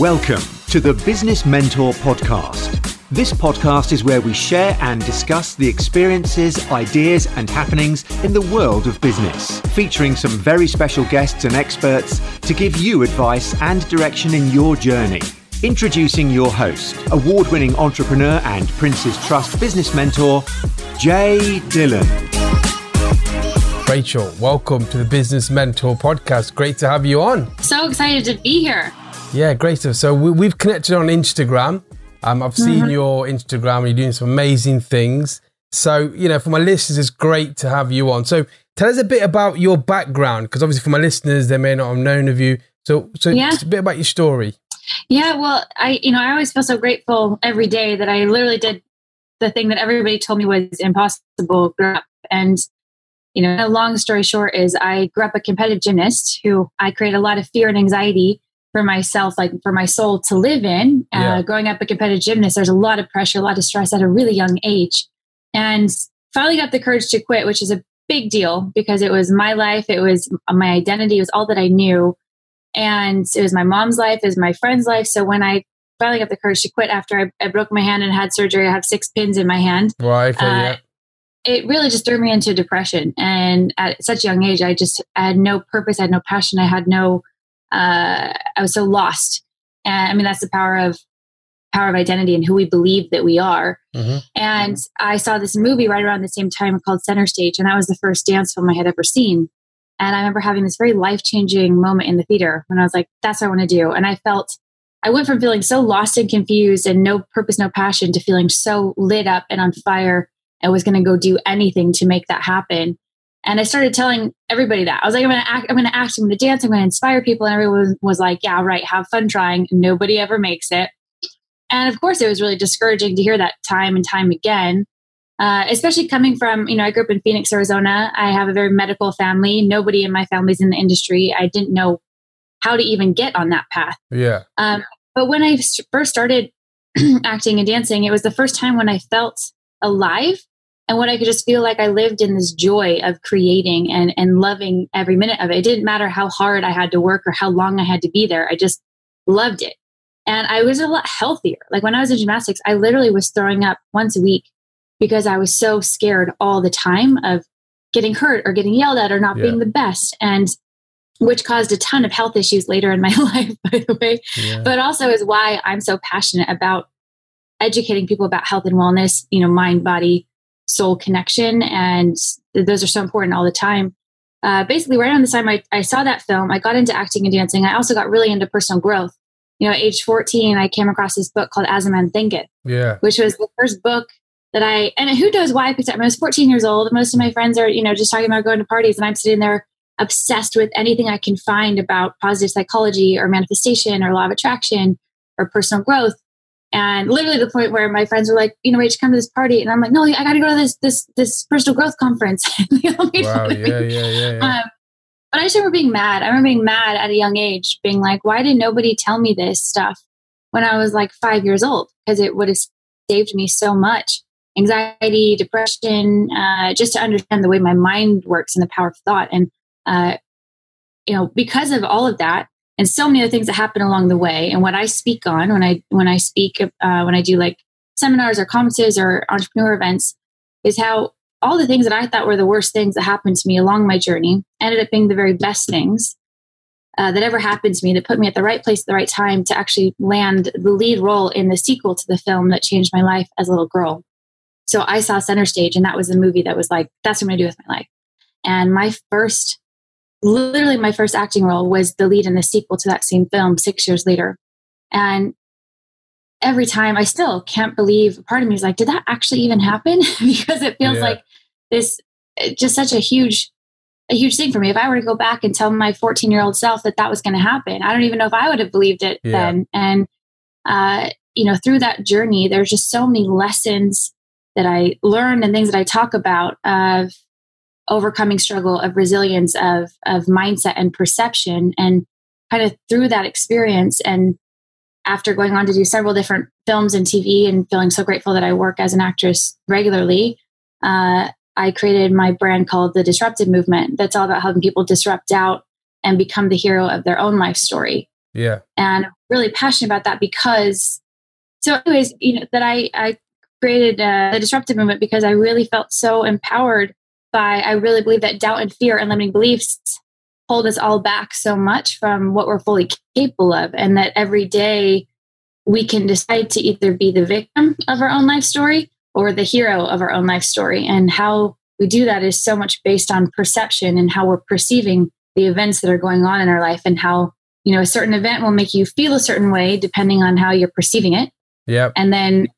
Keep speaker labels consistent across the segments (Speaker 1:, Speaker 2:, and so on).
Speaker 1: Welcome to the Business Mentor Podcast. This podcast is where we share and discuss the experiences, ideas, and happenings in the world of business, featuring some very special guests and experts to give you advice and direction in your journey. Introducing your host, award winning entrepreneur and Prince's Trust business mentor, Jay Dillon.
Speaker 2: Rachel, welcome to the Business Mentor podcast. Great to have you on.
Speaker 3: So excited to be here.
Speaker 2: Yeah, great stuff. So we, have connected on Instagram. Um, I've seen mm-hmm. your Instagram. You're doing some amazing things. So you know, for my listeners, it's great to have you on. So tell us a bit about your background, because obviously for my listeners, they may not have known of you. So, so yeah. just a bit about your story.
Speaker 3: Yeah, well, I you know I always feel so grateful every day that I literally did the thing that everybody told me was impossible growing up. And you know, a long story short is I grew up a competitive gymnast who I created a lot of fear and anxiety for myself, like for my soul to live in. Uh, yeah. growing up a competitive gymnast, there's a lot of pressure, a lot of stress at a really young age. And finally got the courage to quit, which is a big deal because it was my life, it was my identity, it was all that I knew. And it was my mom's life, it was my friend's life. So when I finally got the courage to quit after I, I broke my hand and had surgery, I have six pins in my hand.
Speaker 2: Right. Okay, uh, yeah.
Speaker 3: It really just threw me into depression. And at such a young age, I just I had no purpose, I had no passion, I had no uh, I was so lost. And I mean, that's the power of power of identity and who we believe that we are. Mm-hmm. And I saw this movie right around the same time called Center Stage, and that was the first dance film I had ever seen. And I remember having this very life changing moment in the theater when I was like, that's what I want to do. And I felt, I went from feeling so lost and confused and no purpose, no passion to feeling so lit up and on fire. I was going to go do anything to make that happen. And I started telling everybody that. I was like, I'm going to act, I'm going to act, I'm going to dance, I'm going to inspire people. And everyone was like, yeah, right, have fun trying. Nobody ever makes it. And of course, it was really discouraging to hear that time and time again, uh, especially coming from, you know, I grew up in Phoenix, Arizona. I have a very medical family. Nobody in my family's in the industry. I didn't know how to even get on that path.
Speaker 2: Yeah. Um,
Speaker 3: but when I first started acting and dancing, it was the first time when I felt alive and when I could just feel like I lived in this joy of creating and, and loving every minute of it. It didn't matter how hard I had to work or how long I had to be there. I just loved it. And I was a lot healthier. Like when I was in gymnastics, I literally was throwing up once a week because I was so scared all the time of getting hurt or getting yelled at or not yeah. being the best. And which caused a ton of health issues later in my life, by the way. Yeah. But also is why I'm so passionate about educating people about health and wellness, you know, mind, body, soul connection. And those are so important all the time. Uh, basically, right around the time I, I saw that film, I got into acting and dancing. I also got really into personal growth. You know, at age 14, I came across this book called As a Man Thinketh,
Speaker 2: yeah.
Speaker 3: which was the first book that I, and who knows why I picked up. I was 14 years old. Most of my friends are, you know, just talking about going to parties, and I'm sitting there obsessed with anything I can find about positive psychology or manifestation or law of attraction or personal growth. And literally the point where my friends were like, you know, Rach, come to this party. And I'm like, no, I got to go to this, this, this personal growth conference.
Speaker 2: wow, yeah, yeah, yeah, yeah. Um,
Speaker 3: but I just remember being mad. I remember being mad at a young age, being like, why did nobody tell me this stuff when I was like five years old? Because it would have saved me so much anxiety, depression, uh, just to understand the way my mind works and the power of thought. And, uh, you know, because of all of that, and so many other things that happen along the way. And what I speak on when I when I speak uh, when I do like seminars or conferences or entrepreneur events is how all the things that I thought were the worst things that happened to me along my journey ended up being the very best things uh, that ever happened to me that put me at the right place at the right time to actually land the lead role in the sequel to the film that changed my life as a little girl. So I saw Center Stage, and that was the movie that was like, that's what I'm going to do with my life. And my first literally my first acting role was the lead in the sequel to that same film six years later. And every time I still can't believe part of me is like, did that actually even happen? because it feels yeah. like this just such a huge a huge thing for me. If I were to go back and tell my 14 year old self that that was going to happen, I don't even know if I would have believed it yeah. then. And, uh, you know, through that journey, there's just so many lessons that I learned and things that I talk about of overcoming struggle of resilience of of mindset and perception and kind of through that experience and after going on to do several different films and tv and feeling so grateful that i work as an actress regularly uh, i created my brand called the disruptive movement that's all about helping people disrupt doubt and become the hero of their own life story
Speaker 2: Yeah.
Speaker 3: And really passionate about that because, so, anyways, you know, that I, I created uh, the disruptive movement because I really felt so empowered by, I really believe that doubt and fear and limiting beliefs hold us all back so much from what we're fully capable of. And that every day we can decide to either be the victim of our own life story or the hero of our own life story. And how we do that is so much based on perception and how we're perceiving the events that are going on in our life and how, you know, a certain event will make you feel a certain way depending on how you're perceiving it.
Speaker 2: Yeah.
Speaker 3: And then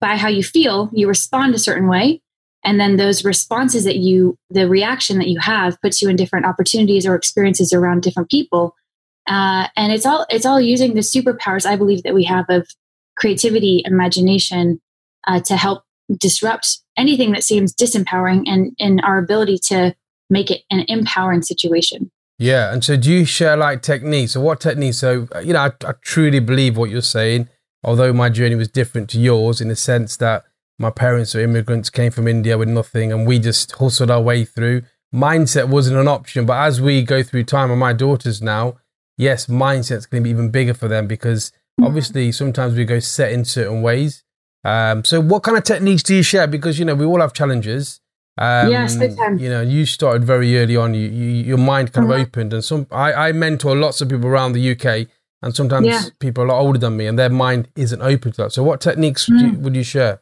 Speaker 3: by how you feel, you respond a certain way. And then those responses that you, the reaction that you have puts you in different opportunities or experiences around different people. Uh, and it's all, it's all using the superpowers I believe that we have of creativity, imagination, uh, to help disrupt anything that seems disempowering and in our ability to make it an empowering situation.
Speaker 2: Yeah. And so do you share like techniques or what techniques? So, you know, I, I truly believe what you're saying, although my journey was different to yours in the sense that my parents are immigrants, came from India with nothing, and we just hustled our way through. Mindset wasn't an option. But as we go through time, and my daughters now, yes, mindset's going to be even bigger for them because mm-hmm. obviously sometimes we go set in certain ways. Um, so, what kind of techniques do you share? Because you know we all have challenges.
Speaker 3: Um, yes,
Speaker 2: you know, you started very early on. You, you your mind kind mm-hmm. of opened, and some I, I mentor lots of people around the UK, and sometimes yeah. people a lot older than me, and their mind isn't open to that. So, what techniques mm. you, would you share?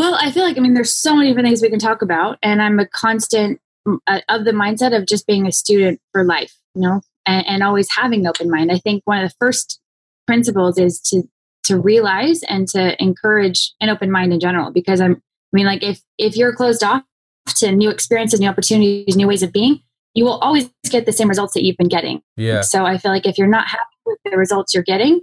Speaker 3: Well, I feel like I mean, there's so many different things we can talk about, and I'm a constant uh, of the mindset of just being a student for life, you know, and, and always having an open mind. I think one of the first principles is to to realize and to encourage an open mind in general because i'm i mean like if if you're closed off to new experiences new opportunities new ways of being you will always get the same results that you've been getting
Speaker 2: yeah
Speaker 3: so i feel like if you're not happy with the results you're getting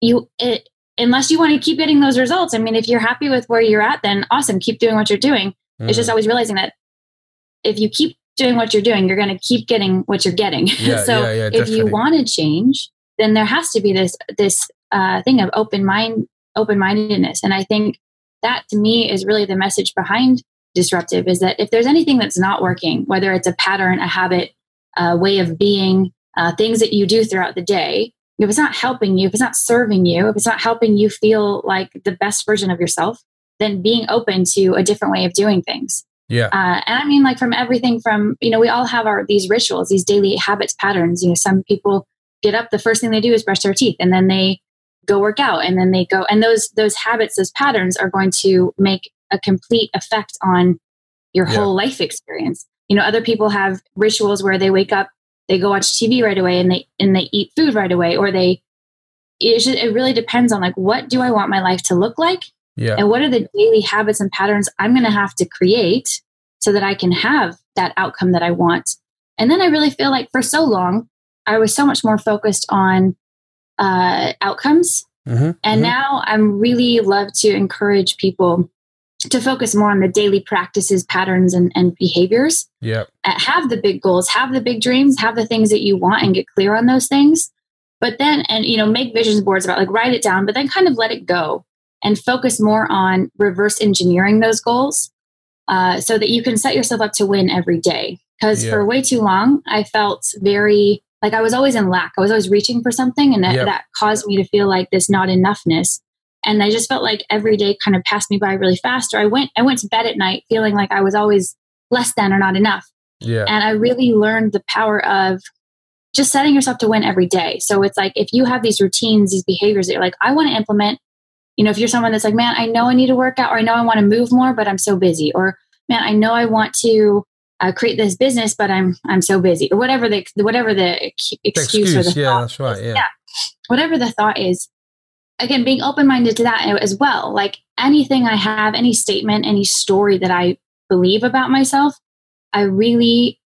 Speaker 3: you it unless you want to keep getting those results i mean if you're happy with where you're at then awesome keep doing what you're doing mm. it's just mm. always realizing that if you keep doing what you're doing you're going to keep getting what you're getting
Speaker 2: yeah,
Speaker 3: so
Speaker 2: yeah, yeah,
Speaker 3: if you want to change then there has to be this this uh, thing of open mind, open mindedness. And I think that to me is really the message behind disruptive is that if there's anything that's not working, whether it's a pattern, a habit, a way of being, uh, things that you do throughout the day, if it's not helping you, if it's not serving you, if it's not helping you feel like the best version of yourself, then being open to a different way of doing things.
Speaker 2: Yeah.
Speaker 3: Uh, and I mean, like from everything from, you know, we all have our, these rituals, these daily habits, patterns. You know, some people get up, the first thing they do is brush their teeth and then they go work out and then they go and those those habits those patterns are going to make a complete effect on your yeah. whole life experience you know other people have rituals where they wake up they go watch tv right away and they and they eat food right away or they it, just, it really depends on like what do i want my life to look like
Speaker 2: yeah.
Speaker 3: and what are the daily habits and patterns i'm going to have to create so that i can have that outcome that i want and then i really feel like for so long i was so much more focused on uh, outcomes. Mm-hmm, and mm-hmm. now I'm really love to encourage people to focus more on the daily practices, patterns, and, and behaviors.
Speaker 2: Yeah.
Speaker 3: Uh, have the big goals, have the big dreams, have the things that you want and get clear on those things. But then, and, you know, make visions boards about like write it down, but then kind of let it go and focus more on reverse engineering those goals uh, so that you can set yourself up to win every day. Because yeah. for way too long, I felt very like I was always in lack. I was always reaching for something, and that, yep. that caused me to feel like this not enoughness. And I just felt like every day kind of passed me by really fast. Or I went I went to bed at night feeling like I was always less than or not enough.
Speaker 2: Yeah.
Speaker 3: And I really learned the power of just setting yourself to win every day. So it's like if you have these routines, these behaviors that you're like, I want to implement, you know, if you're someone that's like, man, I know I need to work out or I know I want to move more, but I'm so busy. Or man, I know I want to uh, create this business, but I'm I'm so busy, or whatever the whatever the excuse, excuse or the
Speaker 2: yeah,
Speaker 3: thought
Speaker 2: that's right, yeah.
Speaker 3: yeah, whatever the thought is. Again, being open minded to that as well. Like anything I have, any statement, any story that I believe about myself, I really,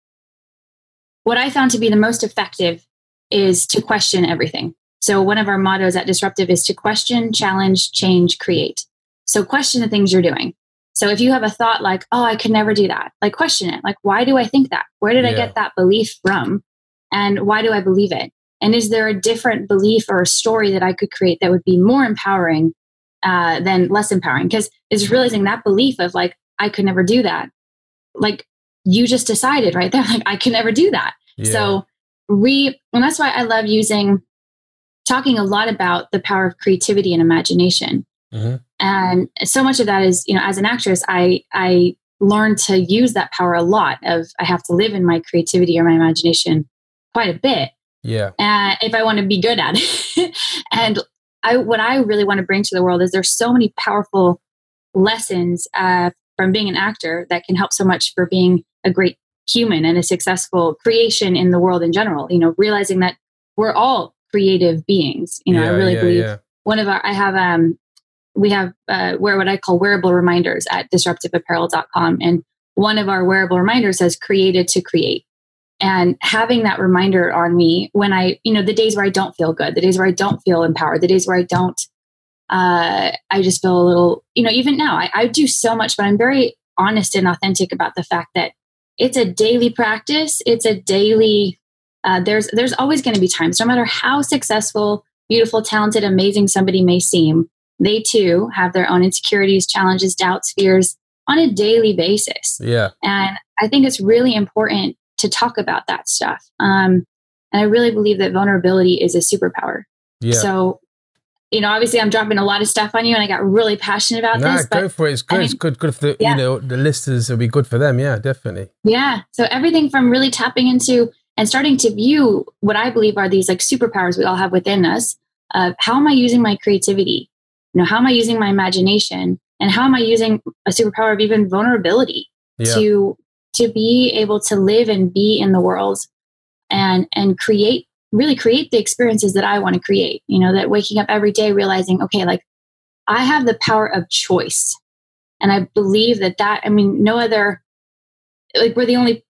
Speaker 3: what I found to be the most effective is to question everything. So one of our mottos at Disruptive is to question, challenge, change, create. So question the things you're doing. So if you have a thought like, oh, I could never do that, like question it. Like, why do I think that? Where did yeah. I get that belief from? And why do I believe it? And is there a different belief or a story that I could create that would be more empowering uh, than less empowering? Because it's realizing that belief of like, I could never do that. Like you just decided right there, like, I could never do that. Yeah. So re, and that's why I love using talking a lot about the power of creativity and imagination. Mm-hmm. And so much of that is, you know, as an actress, I I learned to use that power a lot. Of I have to live in my creativity or my imagination quite a bit.
Speaker 2: Yeah.
Speaker 3: And if I want to be good at it, and I what I really want to bring to the world is there's so many powerful lessons uh, from being an actor that can help so much for being a great human and a successful creation in the world in general. You know, realizing that we're all creative beings. You know, yeah, I really yeah, believe yeah. one of our, I have, um, we have, uh, where what I call wearable reminders at disruptiveapparel.com. And one of our wearable reminders says created to create. And having that reminder on me when I, you know, the days where I don't feel good, the days where I don't feel empowered, the days where I don't, uh, I just feel a little, you know, even now I, I do so much, but I'm very honest and authentic about the fact that it's a daily practice. It's a daily uh, there's there's always going to be times, no matter how successful, beautiful, talented, amazing somebody may seem, they too have their own insecurities, challenges, doubts, fears on a daily basis.
Speaker 2: Yeah,
Speaker 3: and I think it's really important to talk about that stuff. Um, and I really believe that vulnerability is a superpower. Yeah. So you know, obviously I'm dropping a lot of stuff on you and I got really passionate about
Speaker 2: nah,
Speaker 3: this.
Speaker 2: go for it. It's good. I mean, it's good, good for the, yeah. you know, the listeners. It'll be good for them. Yeah, definitely.
Speaker 3: Yeah. So everything from really tapping into and starting to view what I believe are these like superpowers we all have within us of how am I using my creativity? You know, how am I using my imagination? And how am I using a superpower of even vulnerability yeah. to to be able to live and be in the world and and create really create the experiences that I want to create. You know, that waking up every day realizing, okay, like I have the power of choice. And I believe that that, I mean, no other, like we're the only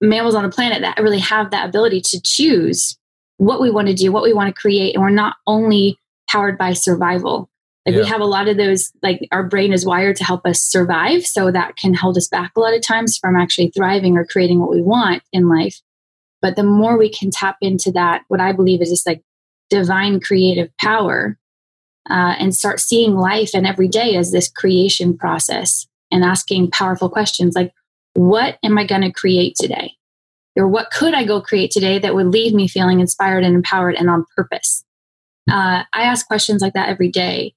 Speaker 3: mammals on the planet that really have that ability to choose what we want to do, what we want to create. And we're not only powered by survival. Like yeah. we have a lot of those, like our brain is wired to help us survive. So that can hold us back a lot of times from actually thriving or creating what we want in life. But the more we can tap into that, what I believe is just like divine creative power uh, and start seeing life and every day as this creation process and asking powerful questions like, what am I going to create today? Or what could I go create today that would leave me feeling inspired and empowered and on purpose? Uh, I ask questions like that every day,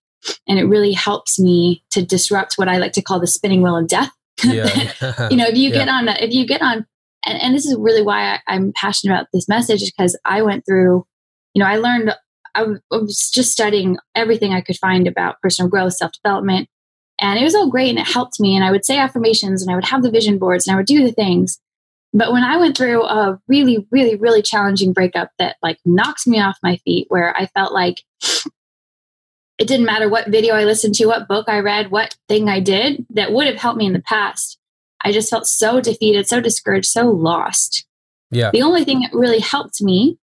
Speaker 3: and it really helps me to disrupt what I like to call the spinning wheel of death. Yeah. you know, if you yeah. get on, if you get on, and, and this is really why I, am passionate about this message, because I went through, you know, I learned, I was just studying everything I could find about personal growth, self development, and it was all great and it helped me. And I would say affirmations and I would have the vision boards and I would do the things. But when I went through a really, really, really challenging breakup that like knocked me off my feet, where I felt like it didn't matter what video I listened to, what book I read, what thing I did that would have helped me in the past. I just felt so defeated, so discouraged, so lost.
Speaker 2: Yeah.
Speaker 3: The only thing that really helped me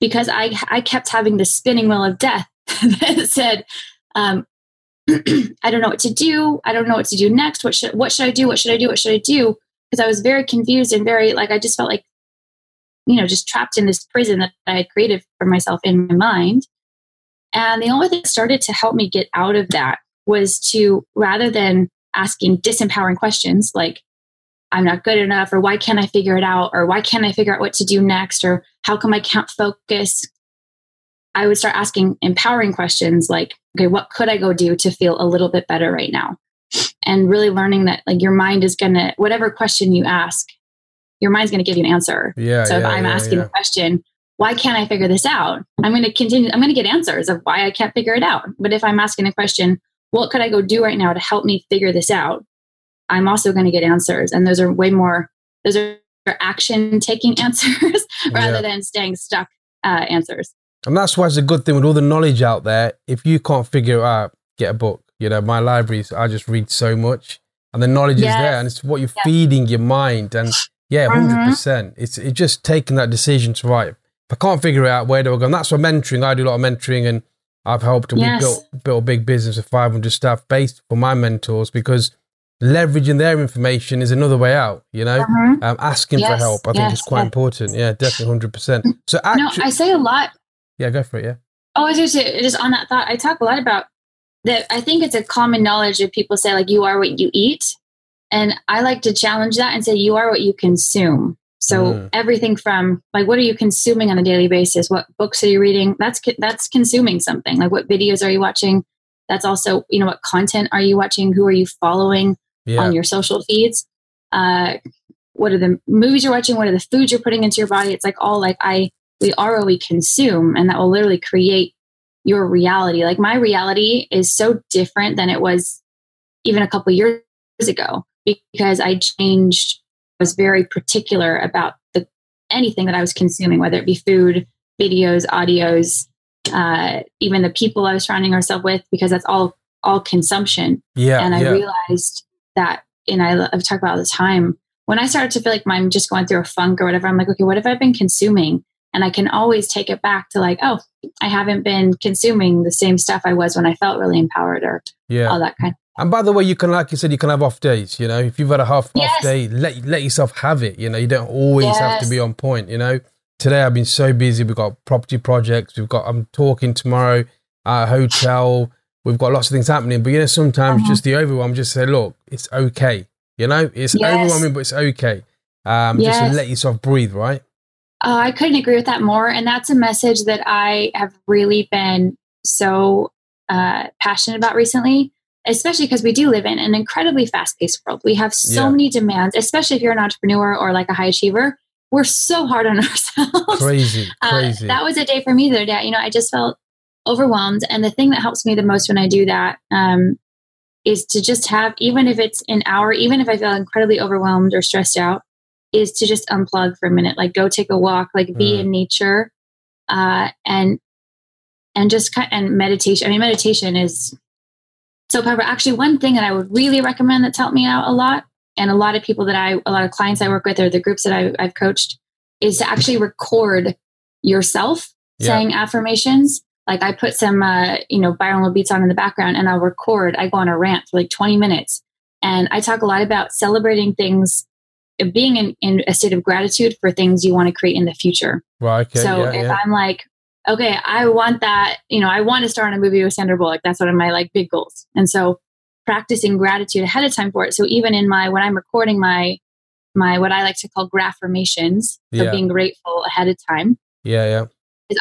Speaker 3: because I I kept having the spinning wheel of death that said, um, I don't know what to do. I don't know what to do next. What should what should I do? What should I do? What should I do? Because I was very confused and very like I just felt like you know just trapped in this prison that I had created for myself in my mind. And the only thing that started to help me get out of that was to rather than asking disempowering questions like I'm not good enough or why can't I figure it out or why can't I figure out what to do next or how come I can't focus I would start asking empowering questions like, okay, what could I go do to feel a little bit better right now? And really learning that like your mind is gonna whatever question you ask, your mind's gonna give you an answer.
Speaker 2: Yeah.
Speaker 3: So
Speaker 2: yeah,
Speaker 3: if I'm
Speaker 2: yeah,
Speaker 3: asking
Speaker 2: yeah.
Speaker 3: a question, why can't I figure this out? I'm gonna continue, I'm gonna get answers of why I can't figure it out. But if I'm asking a question, what could I go do right now to help me figure this out? I'm also gonna get answers. And those are way more those are action taking answers rather than staying stuck uh, answers.
Speaker 2: And that's why it's a good thing with all the knowledge out there. If you can't figure it out, get a book. You know, my libraries, I just read so much and the knowledge yes. is there and it's what you're yes. feeding your mind. And yeah, 100%. Mm-hmm. It's, it's just taking that decision to write. If I can't figure it out, where do I go? And that's what mentoring, I do a lot of mentoring and I've helped, yes. we built, built a big business of 500 staff based for my mentors because leveraging their information is another way out, you know, mm-hmm. um, asking for help. I think is quite important. Yeah, definitely 100%. So actually,
Speaker 3: no, I say a lot
Speaker 2: yeah, go for it. Yeah.
Speaker 3: Oh, just just on that thought, I talk a lot about that. I think it's a common knowledge that people say like you are what you eat, and I like to challenge that and say you are what you consume. So mm. everything from like what are you consuming on a daily basis? What books are you reading? That's that's consuming something. Like what videos are you watching? That's also you know what content are you watching? Who are you following yeah. on your social feeds? Uh, what are the movies you're watching? What are the foods you're putting into your body? It's like all like I we are what we consume, and that will literally create your reality. Like my reality is so different than it was even a couple years ago because I changed was very particular about the anything that I was consuming, whether it be food, videos, audios, uh, even the people I was surrounding myself with, because that's all all consumption.
Speaker 2: Yeah.
Speaker 3: And I
Speaker 2: yeah.
Speaker 3: realized that, and I, I've talked about all the time. When I started to feel like I'm just going through a funk or whatever, I'm like, okay, what have I been consuming? And I can always take it back to like, oh, I haven't been consuming the same stuff I was when I felt really empowered or yeah. all that kind of
Speaker 2: and by the way, you can, like you said, you can have off days. You know, if you've had a half yes. off day, let let yourself have it. You know, you don't always yes. have to be on point. You know, today I've been so busy. We've got property projects. We've got. I'm talking tomorrow at a hotel. We've got lots of things happening. But you know, sometimes uh-huh. just the overwhelm. Just say, look, it's okay. You know, it's yes. overwhelming, but it's okay. Um, Just let yourself breathe, right?
Speaker 3: Oh, I couldn't agree with that more. And that's a message that I have really been so uh, passionate about recently especially because we do live in an incredibly fast paced world. We have so yeah. many demands, especially if you're an entrepreneur or like a high achiever. We're so hard on ourselves.
Speaker 2: Crazy, uh, crazy.
Speaker 3: Uh, that was a day for me the other day. You know, I just felt overwhelmed. And the thing that helps me the most when I do that um, is to just have, even if it's an hour, even if I feel incredibly overwhelmed or stressed out, is to just unplug for a minute, like go take a walk, like be mm. in nature, uh, and and just kind and meditation. I mean, meditation is so however, actually one thing that I would really recommend that's helped me out a lot, and a lot of people that I, a lot of clients I work with or the groups that I, I've coached, is to actually record yourself yeah. saying affirmations. Like I put some, uh, you know, binaural beats on in the background and I'll record. I go on a rant for like 20 minutes. And I talk a lot about celebrating things, being in, in a state of gratitude for things you want to create in the future.
Speaker 2: Well, okay,
Speaker 3: so
Speaker 2: yeah,
Speaker 3: if
Speaker 2: yeah.
Speaker 3: I'm like, okay, I want that, you know, I want to star in a movie with Sandra Bullock. That's one of my like big goals. And so practicing gratitude ahead of time for it. So even in my, when I'm recording my, my, what I like to call grafformations, so yeah. being grateful ahead of time.
Speaker 2: Yeah. Yeah.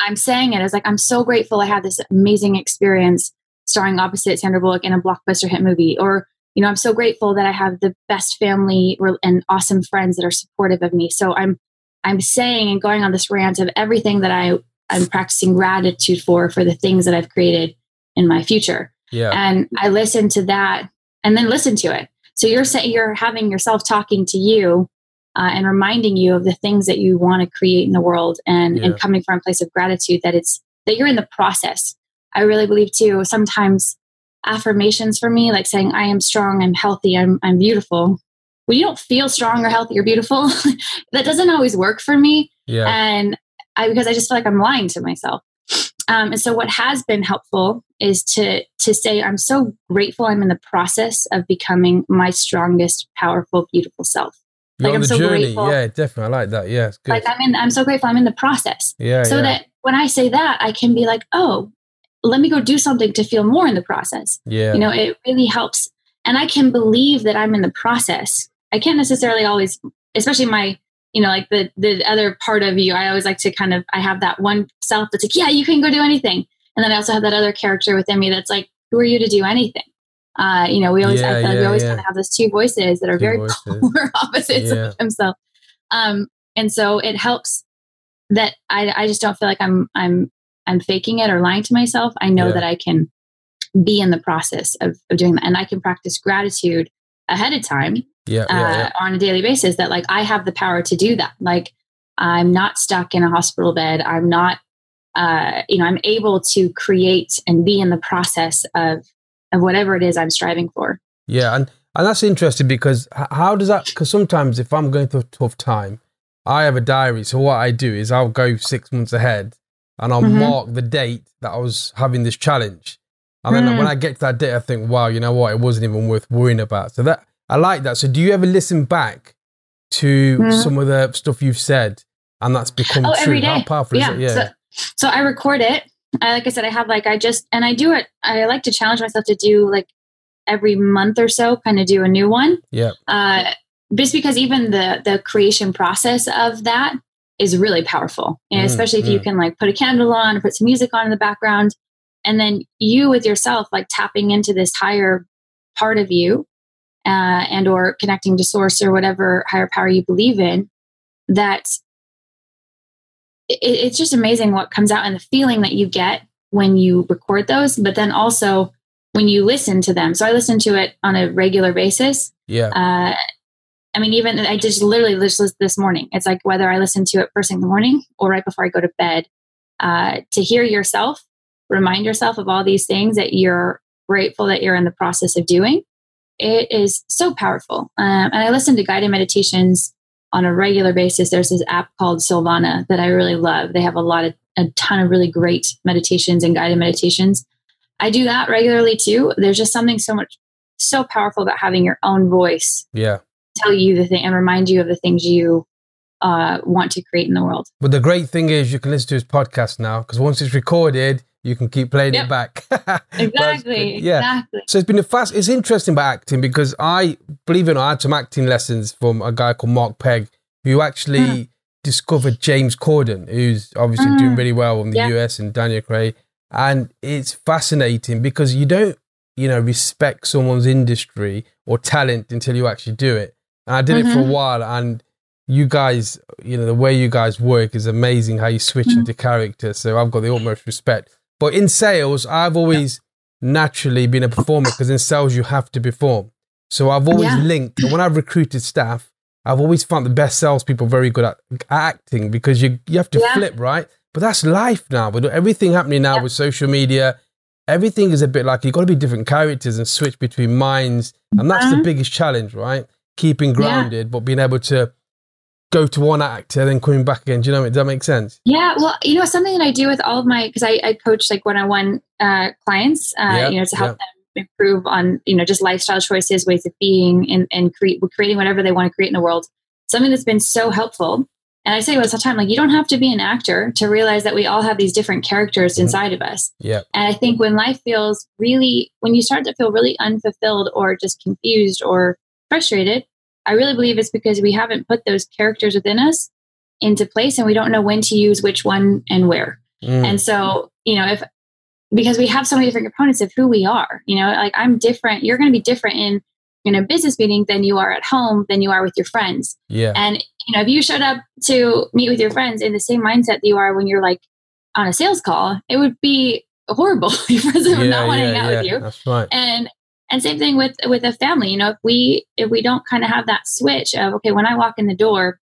Speaker 3: I'm saying it as like, I'm so grateful I had this amazing experience starring opposite Sandra Bullock in a blockbuster hit movie. Or, you know, I'm so grateful that I have the best family and awesome friends that are supportive of me. So I'm, I'm saying and going on this rant of everything that I I'm practicing gratitude for for the things that I've created in my future.
Speaker 2: Yeah.
Speaker 3: And I listen to that and then listen to it. So you're saying you're having yourself talking to you uh, and reminding you of the things that you want to create in the world and, yeah. and coming from a place of gratitude that it's that you're in the process. I really believe too, sometimes affirmations for me, like saying, I am strong, I'm healthy, I'm, I'm beautiful. When you don't feel strong or healthy or beautiful, that doesn't always work for me.
Speaker 2: Yeah.
Speaker 3: And I, because I just feel like I'm lying to myself. Um, and so what has been helpful is to to say I'm so grateful I'm in the process of becoming my strongest, powerful, beautiful self.
Speaker 2: You're
Speaker 3: like I'm so
Speaker 2: journey.
Speaker 3: grateful.
Speaker 2: Yeah, definitely. I like that. Yeah,
Speaker 3: Like I'm in I'm so grateful I'm in the process.
Speaker 2: Yeah.
Speaker 3: So
Speaker 2: yeah.
Speaker 3: that when I say that, I can be like, oh, let me go do something to feel more in the process.
Speaker 2: Yeah.
Speaker 3: You know, it really helps. And I can believe that I'm in the process. I can't necessarily always, especially my you know, like the the other part of you, I always like to kind of I have that one self that's like, yeah, you can go do anything. And then I also have that other character within me that's like, who are you to do anything? Uh, you know, we always
Speaker 2: yeah,
Speaker 3: I feel
Speaker 2: yeah,
Speaker 3: like we always
Speaker 2: yeah.
Speaker 3: kind of have those two voices that are
Speaker 2: Two
Speaker 3: very
Speaker 2: voices.
Speaker 3: polar opposites of themselves. Um, and so it helps that I, I just don't feel like I'm I'm I'm faking it or lying to myself. I know that I can be in the process of, of doing that. And I can practice gratitude ahead of time
Speaker 2: Yeah, yeah, yeah.
Speaker 3: uh, on a daily basis that like I have the power to do that. Like I'm not stuck in a hospital bed. I'm not, uh, you know, I'm able to create and be in the process of of whatever it is I'm striving for.
Speaker 2: Yeah, and and that's interesting because how does that? Because sometimes if I'm going through a tough time, I have a diary. So what I do is I'll go six months ahead and I'll
Speaker 3: Mhm.
Speaker 2: mark the date that I was having this challenge. And then
Speaker 3: Mm.
Speaker 2: when I get to that date, I think, wow, you know what? It wasn't even worth worrying about. So that I like that. So do you ever listen back to
Speaker 3: Mhm.
Speaker 2: some of the stuff you've said and that's become
Speaker 3: Oh,
Speaker 2: true?
Speaker 3: every
Speaker 2: How powerful
Speaker 3: yeah.
Speaker 2: is it? Yeah.
Speaker 3: So, so I record it. I, like I said, I have like I just and I do it. I like to challenge myself to do like every month or so, kind of do a new one.
Speaker 2: yeah.
Speaker 3: Uh, just because even the the creation process of that is really powerful, and
Speaker 2: Mm,
Speaker 3: especially if you
Speaker 2: mm.
Speaker 3: can like put a candle on, or put some music on in the background, and then you with yourself like tapping into this higher part of you, uh, and or connecting to source or whatever higher power you believe in. That it, it's just amazing what comes out and the feeling that you get when you record those, but then also when you listen to them. So I listen to it on a regular basis.
Speaker 2: Yeah.
Speaker 3: Uh, I mean, even I just literally listened this morning. It's like whether I listen to it first thing in the morning or right before I go to bed. Uh, to hear yourself, remind yourself of all these things that you're grateful that you're in the process of doing. It is so powerful. Um, and I listen to guided meditations on a regular basis. There's this app called Silvana that I really love. They have a lot of a ton of really great meditations and guided meditations. I do that regularly too. There's just something so much so powerful about having your own voice
Speaker 2: Yeah.
Speaker 3: tell you the thing and remind you of the things you uh, want to create in the world.
Speaker 2: But the great thing is you can listen to his podcast now because once it's recorded, you can keep playing
Speaker 3: Yep.
Speaker 2: it back.
Speaker 3: Exactly.
Speaker 2: Yeah.
Speaker 3: Exactly.
Speaker 2: So it's been a fast. It's interesting about acting because I believe it or not, I had some acting lessons from a guy called Mark Pegg, who actually
Speaker 3: Mm.
Speaker 2: discovered James Corden, who's obviously
Speaker 3: Mm.
Speaker 2: doing really well in the
Speaker 3: Yeah.
Speaker 2: US and Daniel Craig. And it's fascinating because you don't, you know, respect someone's industry or talent until you actually do it. And I did it for a
Speaker 3: Mhm.
Speaker 2: while, and you guys, you know, the way you guys work is amazing. How you switch
Speaker 3: Mhm.
Speaker 2: into character. So I've got the utmost respect. But in sales, I've always naturally been a performer because in sales you have to perform. So I've always
Speaker 3: Yeah.
Speaker 2: linked. And when I've recruited staff, I've always found the best salespeople very good at acting because you you have to
Speaker 3: Yeah.
Speaker 2: flip right. But that's life now. With everything happening now
Speaker 3: Yeah.
Speaker 2: with social media, everything is a bit like you've got to be different characters and switch between minds, and that's the
Speaker 3: Mhm.
Speaker 2: biggest challenge, right? Keeping
Speaker 3: Yeah.
Speaker 2: grounded, but being able to go to one actor, then coming back again. Do you know? what I mean? Does that make sense?
Speaker 3: Yeah, well, you know, something that I do with all of my because I, I coach like one-on-one uh, clients, uh,
Speaker 2: Yeah,
Speaker 3: you know, to help
Speaker 2: yeah.
Speaker 3: them improve on you know just lifestyle choices, ways of being, and and create creating whatever they want to create in the world. Something that's been so helpful, and I say this all the time, like you don't have to be an actor to realize that we all have these different characters
Speaker 2: Mhm.
Speaker 3: inside of us.
Speaker 2: Yeah.
Speaker 3: And I think when life feels really, when you start to feel really unfulfilled or just confused or frustrated, I really believe it's because we haven't put those characters within us into place and we don't know when to use which one and where.
Speaker 2: Mm.
Speaker 3: And so, you know, if because we have so many different components of who we are, you know, like I'm different, you're going to be different in in a business meeting than you are at home than you are with your friends.
Speaker 2: yeah.
Speaker 3: And you know, if you showed up to meet with your friends in the same mindset that you are when you're like on a sales call, it would be horrible. your friends would not want to hang out with you
Speaker 2: That's right.
Speaker 3: and and same thing with with a family you know if we if we don't kind of have that switch of okay when i walk in the door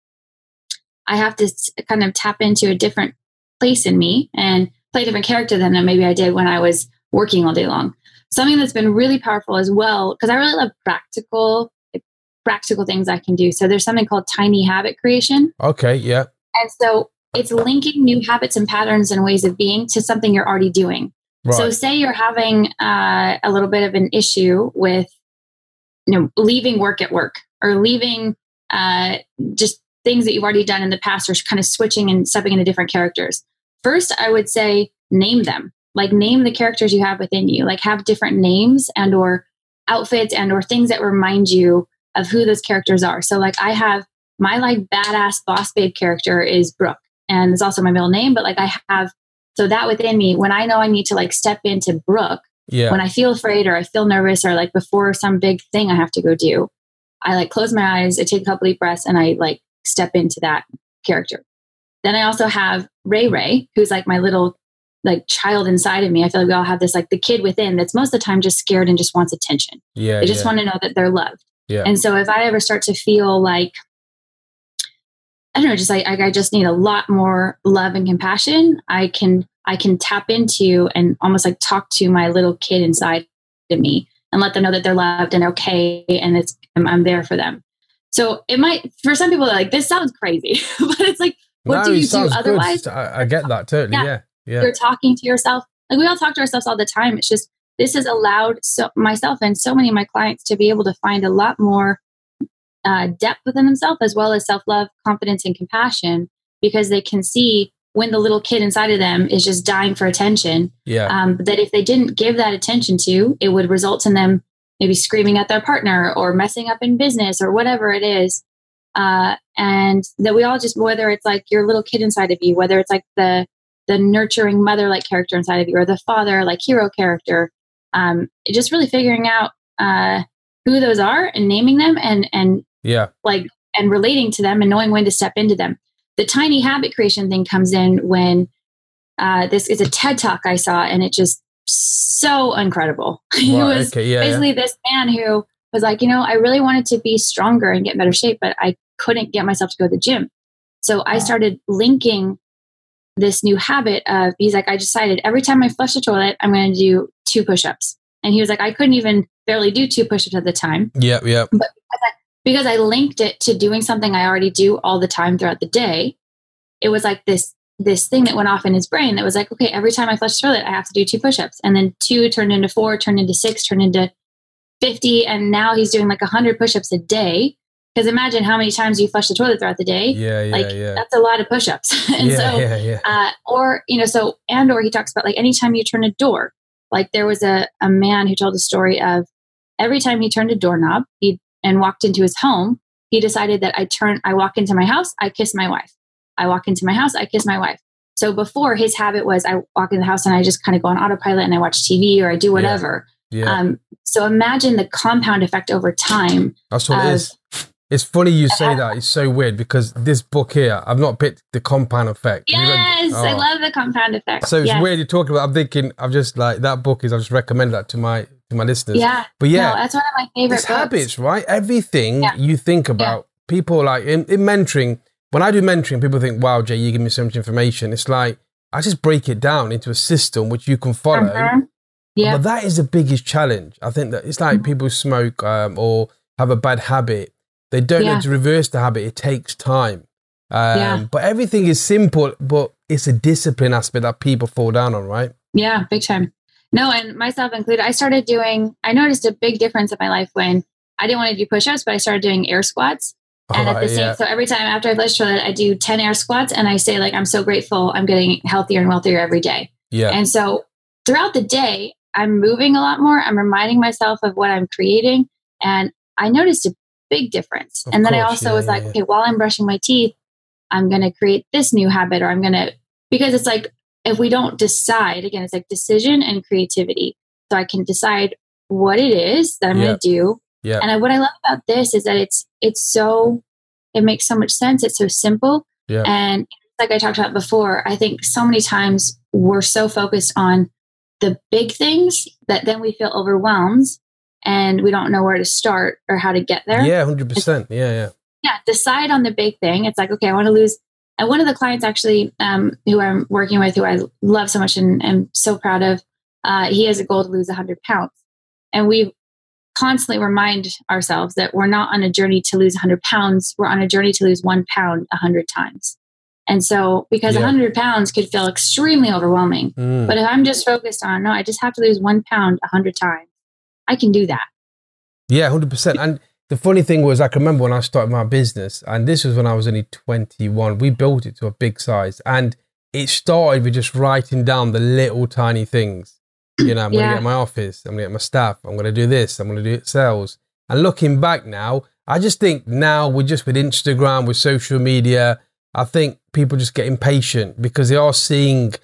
Speaker 3: i have to kind of tap into a different place in me and play a different character than uh, maybe i did when i was working all day long something that's been really powerful as well because i really love practical like, practical things i can do so there's something called tiny habit creation
Speaker 2: Okay. Yeah.
Speaker 3: and so it's linking new habits and patterns and ways of being to something you're already doing
Speaker 2: Right.
Speaker 3: so, say you're having uh, a little bit of an issue with, you know, leaving work at work or leaving uh, just things that you've already done in the past, or kind of switching and stepping into different characters. First, I would say name them. Like name the characters you have within you. Like have different names and or outfits and or things that remind you of who those characters are. So, like I have my like badass boss babe character is Brooke, and it's also my middle name. But like I have so that within me, when I know I need to like step into Brooke,
Speaker 2: yeah.
Speaker 3: when I feel afraid or I feel nervous or like before some big thing I have to go do, I like close my eyes, I take a couple deep breaths, and I like step into that character. Then I also have Ray Ray, who's like my little like child inside of me. I feel like we all have this like the kid within that's most of the time just scared and just wants attention.
Speaker 2: yeah.
Speaker 3: They just
Speaker 2: yeah.
Speaker 3: want to know that they're loved.
Speaker 2: Yeah.
Speaker 3: And so if I ever start to feel like I don't know, just like I, I just need a lot more love and compassion, I can I can tap into and almost like talk to my little kid inside of me and let them know that they're loved and okay and it's I'm, I'm there for them. So it might for some people like this sounds crazy, but it's like what
Speaker 2: No,
Speaker 3: do you do
Speaker 2: good.
Speaker 3: otherwise?
Speaker 2: I, I get that totally.
Speaker 3: Yeah.
Speaker 2: Yeah. Yeah.
Speaker 3: you're talking to yourself. Like we all talk to ourselves all the time. It's just this has allowed so myself and so many of my clients to be able to find a lot more uh, depth within themselves, as well as self love, confidence, and compassion, because they can see when the little kid inside of them is just dying for attention.
Speaker 2: Yeah.
Speaker 3: Um, that if they didn't give that attention to, it would result in them maybe screaming at their partner or messing up in business or whatever it is. Uh, and that we all just, whether it's like your little kid inside of you, whether it's like the, the nurturing mother like character inside of you or the father like hero character, um, just really figuring out, uh, who those are and naming them and, and
Speaker 2: yeah,
Speaker 3: like, and relating to them and knowing when to step into them. The tiny habit creation thing comes in when, uh, this is a TED talk I saw and it just so incredible. he was
Speaker 2: okay, yeah,
Speaker 3: basically
Speaker 2: yeah.
Speaker 3: this man who was like, you know, I really wanted to be stronger and get in better shape, but I couldn't get myself to go to the gym. So I started linking this new habit of he's like, I decided every time I flush the toilet, I'm going to do two push ups. And he was like, I couldn't even barely do two push ups at the time.
Speaker 2: Yeah, yeah.
Speaker 3: But because I, linked it to doing something I already do all the time throughout the day, it was like this this thing that went off in his brain that was like, okay, every time I flush the toilet, I have to do two push-ups. And then two turned into four, turned into six, turned into 50. And now he's doing like 100 push-ups a day. Because imagine how many times you flush the toilet throughout the day.
Speaker 2: Yeah, yeah,
Speaker 3: like
Speaker 2: yeah.
Speaker 3: that's a lot of push-ups. and
Speaker 2: yeah,
Speaker 3: so,
Speaker 2: yeah, yeah.
Speaker 3: uh, or, you know, so, and, or he talks about like anytime you turn a door, like there was a, a man who told a story of every time he turned a doorknob he and walked into his home, he decided that I turn, I walk into my house, I kiss my wife. I walk into my house, I kiss my wife. So before his habit was I walk in the house and I just kind of go on autopilot and I watch TV or I do whatever.
Speaker 2: yeah.
Speaker 3: Um, so imagine the compound effect over time.
Speaker 2: That's what it
Speaker 3: of-
Speaker 2: is. It's funny you say that. It's so weird because this book here, I've not picked the compound effect. Have you read-
Speaker 3: Yes, I
Speaker 2: Oh.
Speaker 3: love the compound effect.
Speaker 2: So it's
Speaker 3: yes.
Speaker 2: weird you're talking about. I'm thinking, I've just like that book is. I've just recommended that to my to my listeners.
Speaker 3: Yeah,
Speaker 2: But yeah,
Speaker 3: no, that's one of my favorite
Speaker 2: it's
Speaker 3: books.
Speaker 2: habits, right? Everything
Speaker 3: Yeah.
Speaker 2: you think about, people like in, in mentoring. When I do mentoring, people think, "Wow, Jay, you give me so much information." It's like I just break it down into a system which you can follow.
Speaker 3: Mhm. Yeah,
Speaker 2: But that is the biggest challenge. I think that it's like
Speaker 3: Mhm.
Speaker 2: people smoke um, or have a bad habit. They don't know
Speaker 3: Yeah.
Speaker 2: to reverse the habit. It takes time. Um,
Speaker 3: Yeah.
Speaker 2: But everything is simple, but it's a discipline aspect that people fall down on, right?
Speaker 3: yeah, big time. No, and myself included. I started doing. I noticed a big difference in my life when I didn't want to do push-ups, but I started doing air squats. And at
Speaker 2: Alright,
Speaker 3: the same,
Speaker 2: yeah.
Speaker 3: so every time after I've the toilet, I do ten air squats, and I say like, "I'm so grateful. I'm getting healthier and wealthier every day."
Speaker 2: yeah.
Speaker 3: And so throughout the day, I'm moving a lot more. I'm reminding myself of what I'm creating. And I noticed a big difference.
Speaker 2: Of
Speaker 3: and then I also
Speaker 2: yeah,
Speaker 3: was
Speaker 2: yeah,
Speaker 3: like, okay, while I'm brushing my teeth, I'm going to create this new habit or I'm going to, because it's like, if we don't decide, again, it's like decision and creativity. So I can decide what it is that I'm
Speaker 2: Yeah.
Speaker 3: going to do.
Speaker 2: Yeah.
Speaker 3: And I, what I love about this is that it's, it's so, it makes so much sense. It's so simple.
Speaker 2: Yeah.
Speaker 3: And like I talked about before, I think so many times we're so focused on the big things that then we feel overwhelmed and we don't know where to start or how to get there.
Speaker 2: Yeah, hundred percent. Yeah, yeah.
Speaker 3: Yeah, decide on the big thing. It's like, okay, I want to lose. And one of the clients actually um, who I'm working with, who I love so much and am so proud of, uh, he has a goal to lose 100 pounds. And we constantly remind ourselves that we're not on a journey to lose 100 pounds, we're on a journey to lose one pound 100 times. And so, because
Speaker 2: Yeah.
Speaker 3: 100 pounds could feel extremely overwhelming,
Speaker 2: Mm.
Speaker 3: but if I'm just focused on, no, I just have to lose one pound 100 times, I can do that.
Speaker 2: Yeah, hundred percent. And the funny thing was, I can remember when I started my business, and this was when I was only twenty-one. We built it to a big size, and it started with just writing down the little tiny things. You know, I'm going
Speaker 3: Yeah.
Speaker 2: to get my office. I'm going to get my staff. I'm going to do this. I'm going to do it sales. And looking back now, I just think now we're just with Instagram, with social media. I think people just get impatient because they are seeing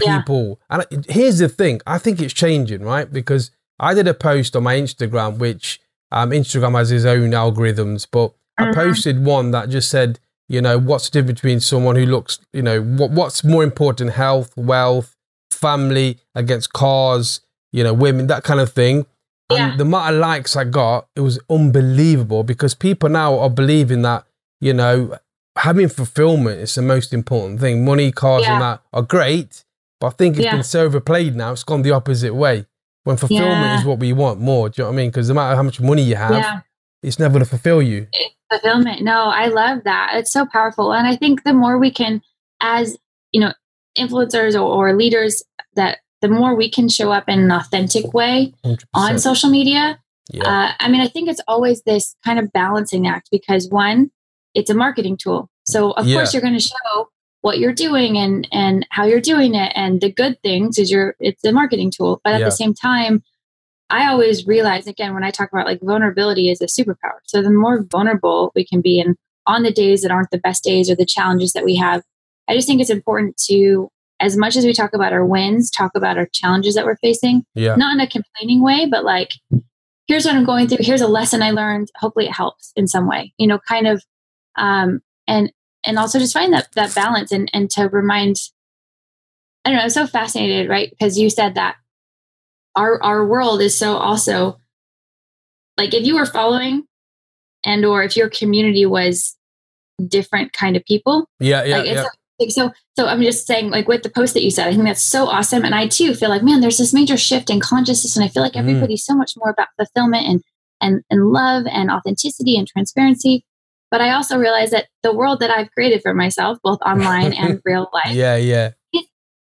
Speaker 3: Yeah.
Speaker 2: people. And here's the thing: I think it's changing, right? Because I did a post on my Instagram, which um, Instagram has its own algorithms, but I
Speaker 3: Mhm.
Speaker 2: posted one that just said, you know, what's the difference between someone who looks, you know, what what's more important: health, wealth, family against cars, you know, women, that kind of thing.
Speaker 3: Yeah.
Speaker 2: And the amount of likes I got, it was unbelievable because people now are believing that, you know, having fulfillment is the most important thing. Money, cars,
Speaker 3: Yeah.
Speaker 2: and that are great, but I think it's
Speaker 3: Yeah.
Speaker 2: been so overplayed now. It's gone the opposite way. When fulfillment
Speaker 3: Yeah.
Speaker 2: is what we want more, do you know what I mean? Because no matter how much money you have,
Speaker 3: yeah.
Speaker 2: it's never going to fulfill you.
Speaker 3: fulfillment no i love that it's so powerful and i think the more we can as you know influencers or, or leaders that the more we can show up in an authentic way
Speaker 2: 100%.
Speaker 3: on social media
Speaker 2: yeah.
Speaker 3: uh, i mean i think it's always this kind of balancing act because one it's a marketing tool so of
Speaker 2: Yeah.
Speaker 3: course you're going to show what you're doing and and how you're doing it and the good things is your it's a marketing tool but at
Speaker 2: Yeah.
Speaker 3: the same time I always realize again when I talk about like vulnerability is a superpower. So the more vulnerable we can be and on the days that aren't the best days or the challenges that we have, I just think it's important to as much as we talk about our wins, talk about our challenges that we're facing.
Speaker 2: Yeah.
Speaker 3: Not in a complaining way, but like here's what I'm going through, here's a lesson I learned. Hopefully it helps in some way. You know, kind of um and and also just find that that balance and and to remind I don't know, I'm so fascinated, right? Because you said that our our world is so also like if you were following and or if your community was different kind of people
Speaker 2: yeah yeah,
Speaker 3: like,
Speaker 2: yeah.
Speaker 3: like so so i'm just saying like with the post that you said i think that's so awesome and i too feel like man there's this major shift in consciousness and i feel like
Speaker 2: Mm.
Speaker 3: everybody's so much more about fulfillment and and and love and authenticity and transparency but i also realize that the world that i've created for myself both online and real life
Speaker 2: yeah yeah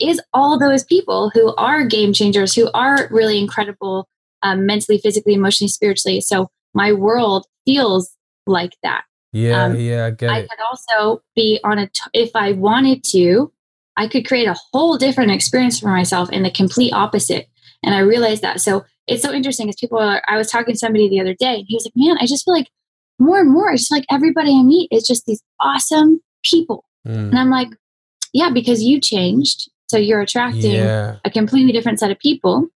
Speaker 3: is all those people who are game changers, who are really incredible um, mentally, physically, emotionally, spiritually. So my world feels like that.
Speaker 2: yeah
Speaker 3: Um,
Speaker 2: yeah i get
Speaker 3: I
Speaker 2: it
Speaker 3: could also be on a, t- if I wanted to, I could create a whole different experience for myself in the complete opposite. And I realized that. So it's so interesting because people are, I was talking to somebody the other day and he was like, man, I just feel like more and more, it's like everybody I meet is just these awesome people.
Speaker 2: Mm.
Speaker 3: And I'm like, yeah, because you changed. So you're attracting
Speaker 2: yeah
Speaker 3: a completely different set of people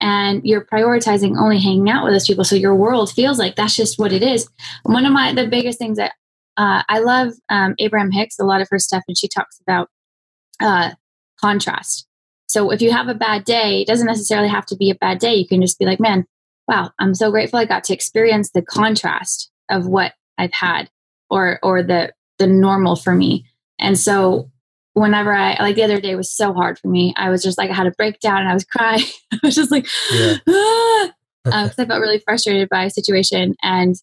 Speaker 3: and you're prioritizing only hanging out with those people. So your world feels like that's just what it is. One of my, the biggest things that uh, I love um, Abraham Hicks, a lot of her stuff, and she talks about uh, contrast. So if you have a bad day, it doesn't necessarily have to be a bad day. You can just be like, man, wow, I'm so grateful I got to experience the contrast of what I've had or, or the, the normal for me. And so whenever I like the other day was so hard for me. I was just like I had a breakdown and I was crying. I was just like,
Speaker 2: Yeah.
Speaker 3: ah, because I felt really frustrated by a situation and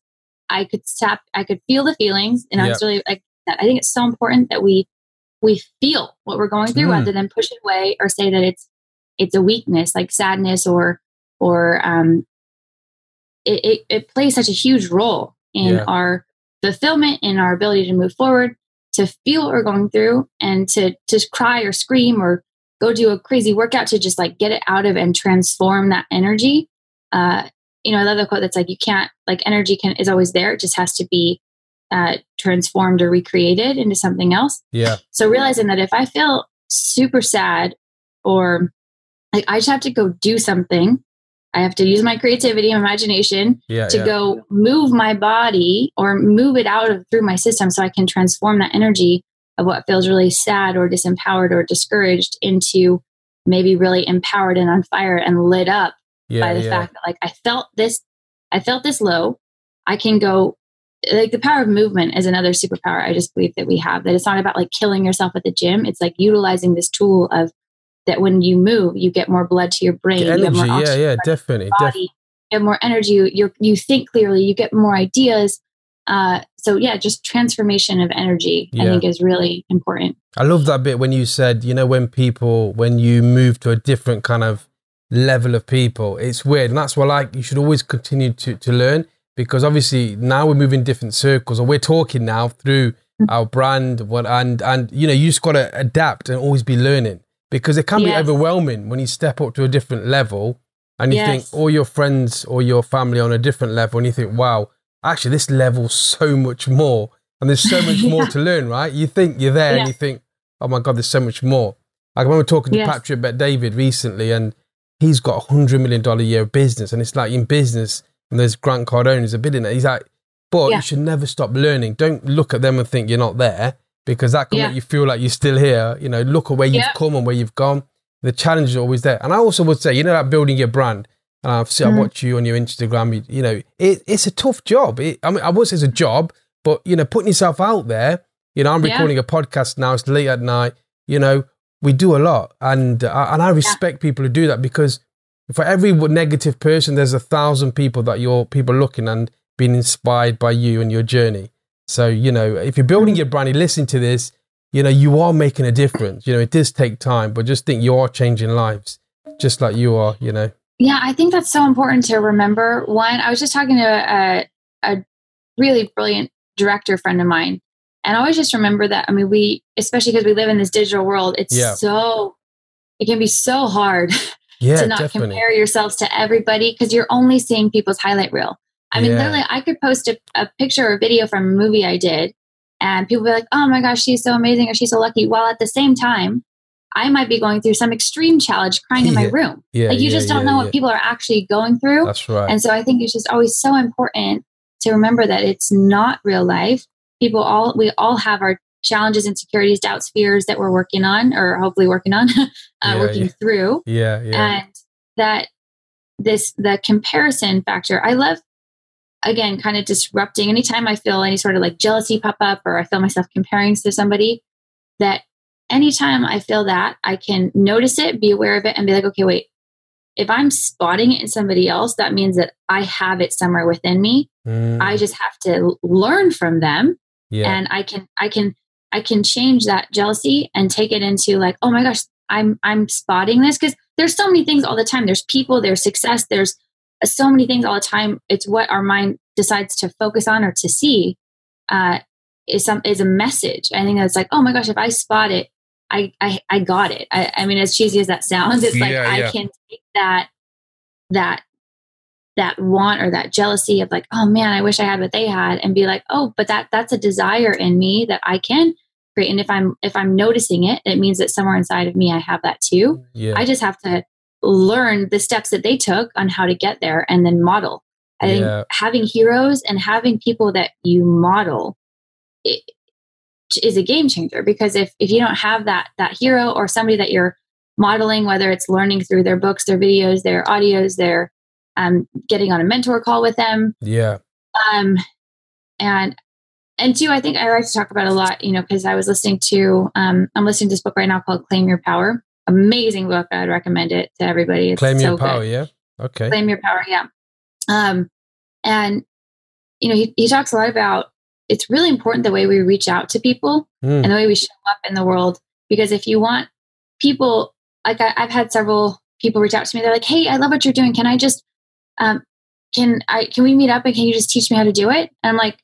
Speaker 3: I could tap, I could feel the feelings, and I was really like. I think it's so important that we we feel what we're going through
Speaker 2: Mm.
Speaker 3: rather than push it away or say that it's it's a weakness like sadness or or um it, it, it plays such a huge role in
Speaker 2: Yeah.
Speaker 3: our fulfillment in our ability to move forward to feel what we're going through and to to cry or scream or go do a crazy workout to just like get it out of and transform that energy. Uh you know i love the quote that's like you can't like energy can is always there. It just has to be uh transformed or recreated into something else.
Speaker 2: Yeah.
Speaker 3: So realizing that if I feel super sad or like I just have to go do something, I have to use my creativity and imagination
Speaker 2: yeah
Speaker 3: to
Speaker 2: yeah.
Speaker 3: go move my body or move it out of through my system so I can transform that energy of what feels really sad or disempowered or discouraged into maybe really empowered and on fire and lit up
Speaker 2: yeah,
Speaker 3: by the fact that like I felt this I felt this low. I can go like the power of movement is another superpower I just believe that we have. That it's not about like killing yourself at the gym. It's like utilizing this tool of that when you move, you get more blood to your brain,
Speaker 2: Get
Speaker 3: you have more
Speaker 2: yeah
Speaker 3: oxygen
Speaker 2: yeah
Speaker 3: to
Speaker 2: definitely
Speaker 3: your
Speaker 2: def-
Speaker 3: body, you have more energy, you you think clearly, you get more ideas. Uh, so yeah, just transformation of energy I think is really important.
Speaker 2: I love that bit when you said, you know, when people, when you move to a different kind of level of people, it's weird. And that's why, like, you should always continue to, to learn because obviously now we're moving different circles or we're talking now through our brand what and and you know you just got to adapt and always be learning because it can be overwhelming when you step up to a different level and you
Speaker 3: Yes.
Speaker 2: think all your friends or your family on a different level and you think wow actually this level's so much more and there's so much more to learn right you think you're there
Speaker 3: Yeah.
Speaker 2: and you think oh my god there's so much more like I remember talking to
Speaker 3: Yes.
Speaker 2: Patrick Bet David recently and he's got a hundred million dollar a year business and it's like in business and there's Grant Cardone who's a billionaire he's like but
Speaker 3: Yeah.
Speaker 2: you should never stop learning don't look at them and think you're not there because that can
Speaker 3: Yeah.
Speaker 2: make you feel like you're still here you know look at where you've
Speaker 3: Yeah.
Speaker 2: come and where you've gone. The challenge is always there. And I also would say you know that building your brand. And I've seen,
Speaker 3: Mhm.
Speaker 2: I watch you on your Instagram. You, you know it, it's a tough job. It, I mean I would say it's a job but you know putting yourself out there you know I'm
Speaker 3: Yeah.
Speaker 2: recording a podcast now. It's late at night. You know we do a lot. And uh, and I respect people who do that because for every negative person there's a thousand people that your people looking and being inspired by you and your journey so you know if you're building
Speaker 3: Mhm.
Speaker 2: your brand you listen to this you know you are making a difference you know it does take time but just think you are changing lives just like you are you know
Speaker 3: Yeah, I think that's so important to remember. One, I was just talking to a, a really brilliant director friend of mine, and I always just remember that. I mean, we, especially because we live in this digital world, it's
Speaker 2: Yeah.
Speaker 3: so, it can be so hard
Speaker 2: Yeah,
Speaker 3: to not
Speaker 2: definitely.
Speaker 3: compare yourselves to everybody because you're only seeing people's highlight reel. I mean,
Speaker 2: Yeah.
Speaker 3: literally, I could post a, a picture or a video from a movie I did, and people be like, "Oh my gosh, she's so amazing," or "She's so lucky." While at the same time, I might be going through some extreme challenge, crying in my
Speaker 2: Yeah.
Speaker 3: room.
Speaker 2: Yeah,
Speaker 3: like you
Speaker 2: yeah,
Speaker 3: just don't know what people are actually going through.
Speaker 2: That's right.
Speaker 3: And so I think it's just always so important to remember that it's not real life. People all we all have our challenges, insecurities, doubts, fears that we're working on, or hopefully working on, uh, working through
Speaker 2: yeah, yeah.
Speaker 3: and that this the comparison factor i love again kind of disrupting. Anytime i feel any sort of like jealousy pop up or i feel myself comparing to somebody that anytime i feel that i can notice it be aware of it and be like okay wait. If i'm spotting it in somebody else that means that i have it somewhere within me.
Speaker 2: Mm,
Speaker 3: i just have to learn from them
Speaker 2: yeah.
Speaker 3: and i can i can i can change that jealousy and take it into like oh my gosh i'm i'm spotting this. Because there's so many things all the time. There's people there's success there's so many things all the time. It's what our mind decides to focus on or to see uh is some is a message. I think that's like oh my gosh if i spot it i i, I got it. I, I mean as cheesy as that sounds it's like
Speaker 2: Yeah,
Speaker 3: i
Speaker 2: yeah.
Speaker 3: can take that that that want or that jealousy of like oh man i wish i had what they had and be like oh but that that's a desire in me that i can create. And if i'm if i'm noticing it it means that somewhere inside of me i have that too.
Speaker 2: Yeah.
Speaker 3: i just have to learn the steps that they took on how to get there and then model i think
Speaker 2: Yeah.
Speaker 3: having heroes and having people that you model it, is a game changer because if if you don't have that that hero or somebody that you're modeling whether it's learning through their books their videos their audios their um, getting on a mentor call with them
Speaker 2: yeah.
Speaker 3: um, and and two i think i like to talk about a lot you know because i was listening to um, i'm listening to this book right now called claim your power amazing book i'd recommend it to everybody it's
Speaker 2: Claim
Speaker 3: so
Speaker 2: your power,
Speaker 3: good.
Speaker 2: yeah. Okay.
Speaker 3: claim your power yeah um, and you know he, he talks a lot about it's really important the way we reach out to people
Speaker 2: Mm,
Speaker 3: and the way we show up in the world. Because if you want people, like I, I've had several people reach out to me, they're like, "Hey, I love what you're doing. Can I just, um, can I, can we meet up and can you just teach me how to do it?" And I'm like,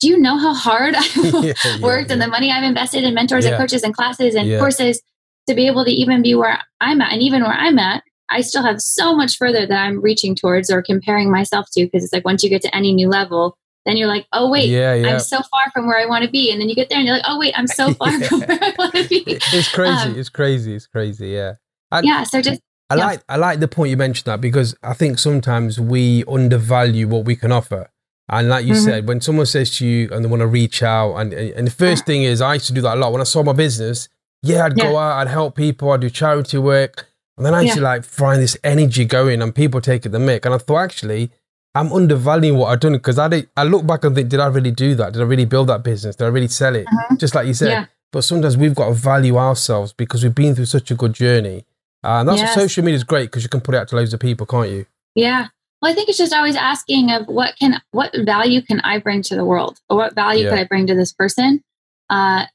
Speaker 3: "Do you know how hard I
Speaker 2: Yeah, yeah,
Speaker 3: worked and
Speaker 2: yeah.
Speaker 3: the money I've invested in mentors and coaches and classes and courses to be able to even be where I'm at, and even where I'm at." I still have so much further that I'm reaching towards or comparing myself to because it's like once you get to any new level, then you're like, oh wait,
Speaker 2: yeah, yeah.
Speaker 3: I'm so far from where I want to be. And then you get there and you're like, oh, wait, I'm so far
Speaker 2: Yeah.
Speaker 3: from where I want to be.
Speaker 2: it's crazy.
Speaker 3: Um,
Speaker 2: it's crazy. It's crazy. Yeah. And
Speaker 3: Yeah. So just,
Speaker 2: I like I like the point you mentioned that because I think sometimes we undervalue what we can offer. And like you
Speaker 3: Mhm.
Speaker 2: said, when someone says to you and they want to reach out, and and the first thing is I used to do that a lot when I saw my business. Yeah, I'd go out, I'd help people, I'd do charity work, and then I used
Speaker 3: Yeah.
Speaker 2: like find this energy going, and people taking the mic. And I thought actually, I'm undervaluing what I've done because I did, I look back and think, did I really do that? Did I really build that business? Did I really sell it?
Speaker 3: Mhm.
Speaker 2: Just like you said.
Speaker 3: Yeah.
Speaker 2: But sometimes we've got to value ourselves because we've been through such a good journey. Uh, and that's
Speaker 3: Yes.
Speaker 2: what social media is great because you can put it out to loads of people, can't you?
Speaker 3: yeah. Well, I think it's just always asking of what can, what value can I bring to the world or what value
Speaker 2: Yeah.
Speaker 3: could I bring to this person? Uh,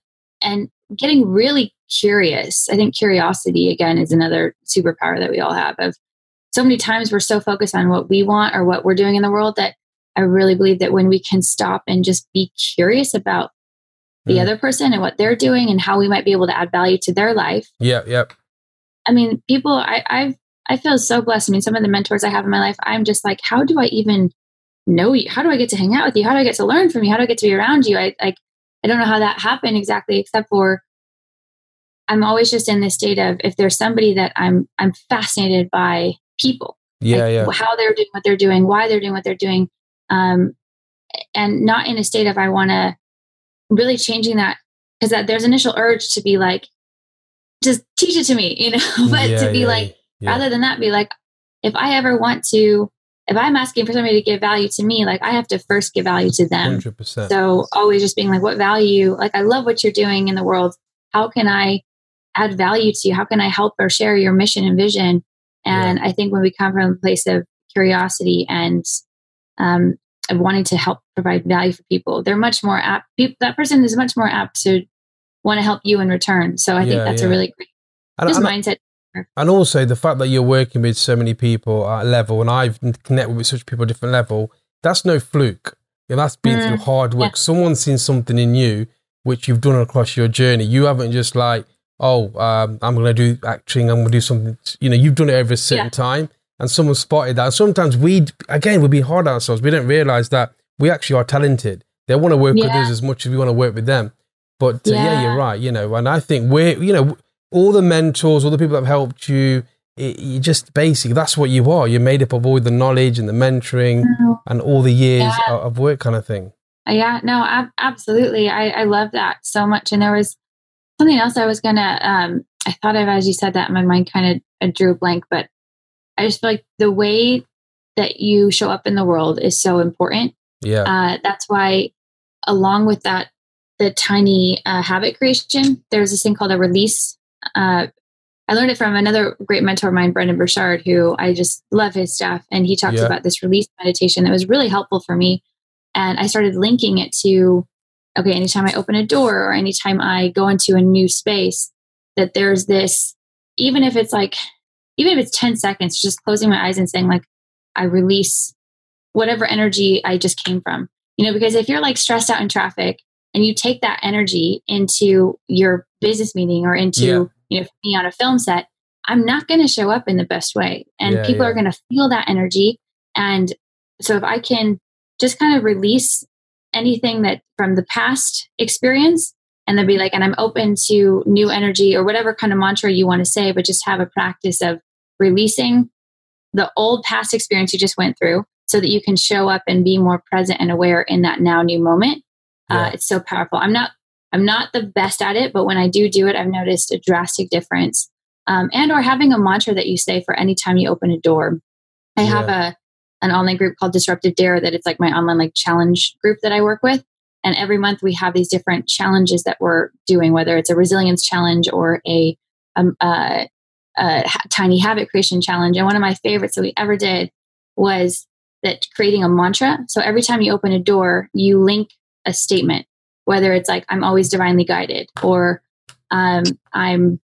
Speaker 3: and getting really curious. I think curiosity again is another superpower that we all have of so many times we're so focused on what we want or what we're doing in the world that I really believe that when we can stop and just be curious about the
Speaker 2: Mm.
Speaker 3: other person and what they're doing and how we might be able to add value to their life.
Speaker 2: Yeah, yeah.
Speaker 3: I mean, people, I, I've, I feel so blessed. I mean, some of the mentors I have in my life, I'm just like, how do I even know you? How do I get to hang out with you? How do I get to learn from you? How do I get to be around you? I like, I don't know how that happened exactly, except for I'm always just in this state of if there's somebody that I'm, I'm fascinated by people,
Speaker 2: Yeah,
Speaker 3: like,
Speaker 2: yeah.
Speaker 3: how they're doing what they're doing, why they're doing what they're doing, um, and not in a state of I want to really changing that because that there's initial urge to be like, just teach it to me, you know, but
Speaker 2: Yeah,
Speaker 3: to be
Speaker 2: yeah,
Speaker 3: like,
Speaker 2: yeah.
Speaker 3: rather than that, be like, if I ever want to, if I'm asking for somebody to give value to me, like I have to first give value to them.
Speaker 2: 100%.
Speaker 3: So always just being like, what value? Like, I love what you're doing in the world. How can I add value to you? How can I help or share your mission and vision? And I think when we come from a place of curiosity and um, of wanting to help provide value for people, they're much more apt. People, that person is much more apt to want to help you in return. So I think that's
Speaker 2: yeah.
Speaker 3: a really great just mindset.
Speaker 2: And also the fact that you're working with so many people at a level, and I've connected with such people at different level, that's no fluke. Yeah, that's been
Speaker 3: Mm,
Speaker 2: through hard work.
Speaker 3: yeah.
Speaker 2: Someone's seen something in you which you've done across your journey. You haven't just like oh, um, I'm going to do acting, I'm going to do something, you know, you've done it over a certain yeah. time and someone spotted that. And sometimes we, again, we be hard on ourselves. We don't realize that we actually are talented. They want to work yeah. with us as much as we want to work with them. But uh, yeah. yeah. you're right, you know, and I think we're, you know, all the mentors, all the people that have helped you, it, you just basically, that's what you are. You're made up of all the knowledge and the mentoring mm-hmm. and all the years of, of work kind of thing.
Speaker 3: Yeah, no, ab- absolutely. I, I love that so much. And there was something else I was gonna. Um, I thought of as you said that, my mind kind of uh, drew a blank. But I just feel like the way that you show up in the world is so important.
Speaker 2: Yeah,
Speaker 3: uh, that's why, along with that, the tiny uh, habit creation. There's this thing called a release. Uh, I learned it from another great mentor of mine, Brendon Burchard, who I just love his stuff. And he talks yeah. about this release meditation that was really helpful for me and I started linking it to, okay, anytime I open a door or anytime I go into a new space, that there's this, even if it's like, even if it's 10 seconds, just closing my eyes and saying, like, I release whatever energy I just came from. You know, because if you're like stressed out in traffic and you take that energy into your business meeting or into, yeah. You know, me on a film set, I'm not going to show up in the best way. And yeah, people yeah. are going to feel that energy. And so if I can just kind of release anything that from the past experience and then be like, and I'm open to new energy or whatever kind of mantra you want to say, but just have a practice of releasing the old past experience you just went through so that you can show up and be more present and aware in that now new moment. Uh, yeah. Uh, it's so powerful. I'm not, I'm not the best at it, but when I do do it, I've noticed a drastic difference. Um, and or having a mantra that you say for any time you open a door. I yeah. have a an online group called Disruptive Dare that it's like my online like challenge group that I work with. And every month we have these different challenges that we're doing, whether it's a resilience challenge or a, um, uh, a tiny habit creation challenge. And one of my favorites that we ever did was that creating a mantra. So every time you open a door, you link a statement, whether it's like, I'm always divinely guided or um, I'm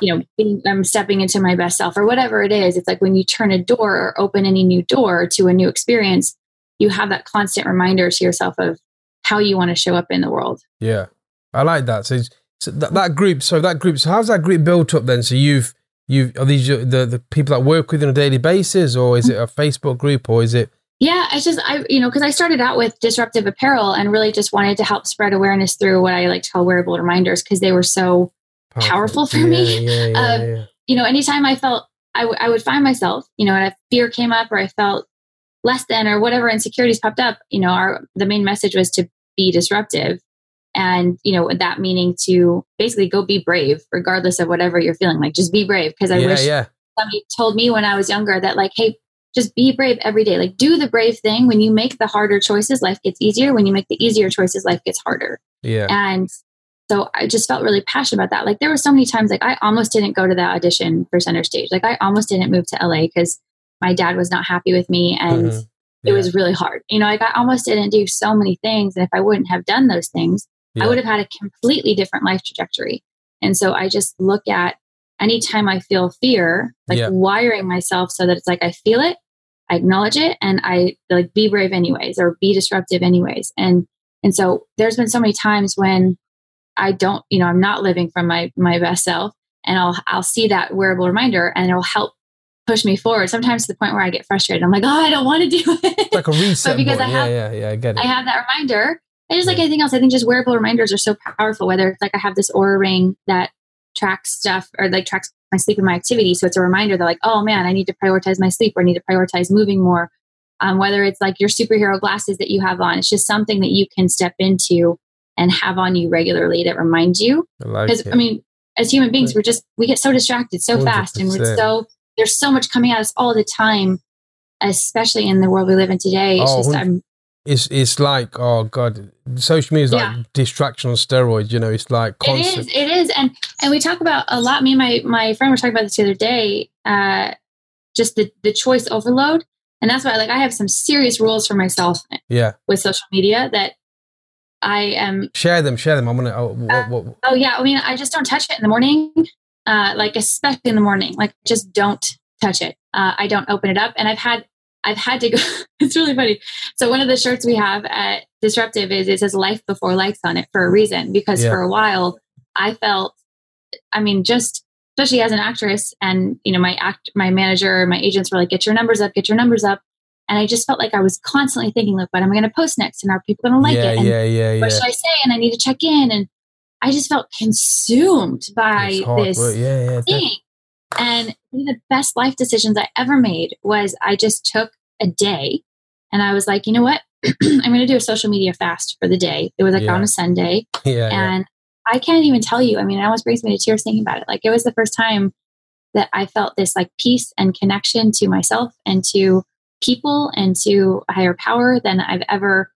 Speaker 3: you know, being, I'm stepping into my best self or whatever it is. It's like when you turn a door or open any new door to a new experience, you have that constant reminder to yourself of how you want to show up in the world.
Speaker 2: Yeah, I like that. So, so that, that group, so that group, so how's that group built up then? So you've, you are these the the people that work with you on a daily basis, or is it a Facebook group, or is it?
Speaker 3: Yeah, it's just I you know because I started out with disruptive apparel and really just wanted to help spread awareness through what I like to call wearable reminders because they were so powerful, for yeah, me. Yeah, yeah, uh, you know, anytime I felt I, w- I would find myself, you know, and a fear came up or I felt less than or whatever insecurities popped up, you know, our the main message was to be disruptive. And, you know, that meaning to basically go be brave, regardless of whatever you're feeling. Like just be brave. Cause I wish yeah. somebody told me when I was younger that like, hey, just be brave every day. Like do the brave thing. When you make the harder choices, life gets easier. When you make the easier choices, life gets harder.
Speaker 2: Yeah.
Speaker 3: And so I just felt really passionate about that. Like there were so many times like I almost didn't go to that audition for center stage. Like I almost didn't move to LA because my dad was not happy with me and mm-hmm. yeah. it was really hard. You know, like I almost didn't do so many things. And if I wouldn't have done those things, yeah. I would have had a completely different life trajectory. And so I just look at anytime I feel fear, like yeah. wiring myself so that it's like I feel it, I acknowledge it, and I like be brave anyways or be disruptive anyways. And and so there's been so many times when I don't, you know, I'm not living from my my best self, and I'll I'll see that wearable reminder, and it'll help push me forward. Sometimes to the point where I get frustrated. I'm like, oh, I don't want to do it.
Speaker 2: Like a reset. but because I have, yeah, yeah, yeah, I get it.
Speaker 3: I have that reminder. And just like anything else, I think just wearable reminders are so powerful. Whether it's like I have this Oura ring that tracks stuff or like tracks my sleep and my activity, so it's a reminder that like, oh man, I need to prioritize my sleep or I need to prioritize moving more. Um, whether it's like your superhero glasses that you have on, it's just something that you can step into and have on you regularly that reminds you. Because I, I, mean, as human beings, we're just we get so distracted so 100%. fast, and we're so there's so much coming at us all the time, especially in the world we live in today. It's oh, just I'm.
Speaker 2: It's it's like oh god, social media is like yeah. distraction on steroids. You know, it's like
Speaker 3: constant. It is. It is, and and we talk about a lot. Me and my my friend were talking about this the other day. Uh, just the the choice overload, and that's why like I have some serious rules for myself.
Speaker 2: Yeah.
Speaker 3: With social media that I am
Speaker 2: share them, share them. I'm gonna. Oh, what,
Speaker 3: uh, what? oh yeah. I mean, I just don't touch it in the morning. Uh, like especially in the morning, like just don't touch it. Uh, I don't open it up, and I've had I've had to go. it's really funny. So one of the shirts we have at Disruptive is it says "Life Before Likes" on it for a reason because yeah. for a while I felt I mean, just especially as an actress and, you know, my act, my manager, my agents were like, get your numbers up, get your numbers up. And I just felt like I was constantly thinking, like, what am I going to post next? And are people going to like
Speaker 2: yeah,
Speaker 3: it? And
Speaker 2: yeah, yeah,
Speaker 3: what should I say? And I need to check in. And I just felt consumed by this.
Speaker 2: Yeah, yeah.
Speaker 3: thing. And one of the best life decisions I ever made was I just took a day and I was like, you know what? I'm going to do a social media fast for the day. It was like
Speaker 2: Yeah.
Speaker 3: on a Sunday.
Speaker 2: yeah, yeah.
Speaker 3: And I can't even tell you. I mean, it almost brings me to tears thinking about it. Like it was the first time that I felt this like peace and connection to myself and to people and to a higher power than I've ever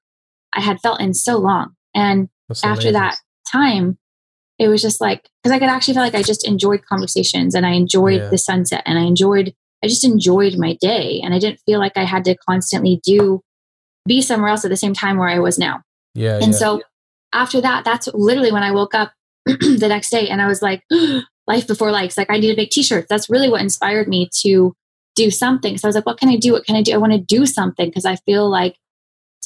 Speaker 3: I had felt in so long. And
Speaker 2: That's
Speaker 3: after
Speaker 2: amazing.
Speaker 3: that time, it was just like because I could actually feel like I just enjoyed conversations and I enjoyed
Speaker 2: Yeah.
Speaker 3: the sunset and I enjoyed I just enjoyed my day and I didn't feel like I had to constantly do be somewhere else at the same time where I was now.
Speaker 2: yeah,
Speaker 3: And
Speaker 2: yeah.
Speaker 3: so after that, that's literally when I woke up the next day and I was like, life before likes. Like I need to make t-shirts. That's really what inspired me to do something. So I was like, what can I do? What can I do? I want to do something because I feel like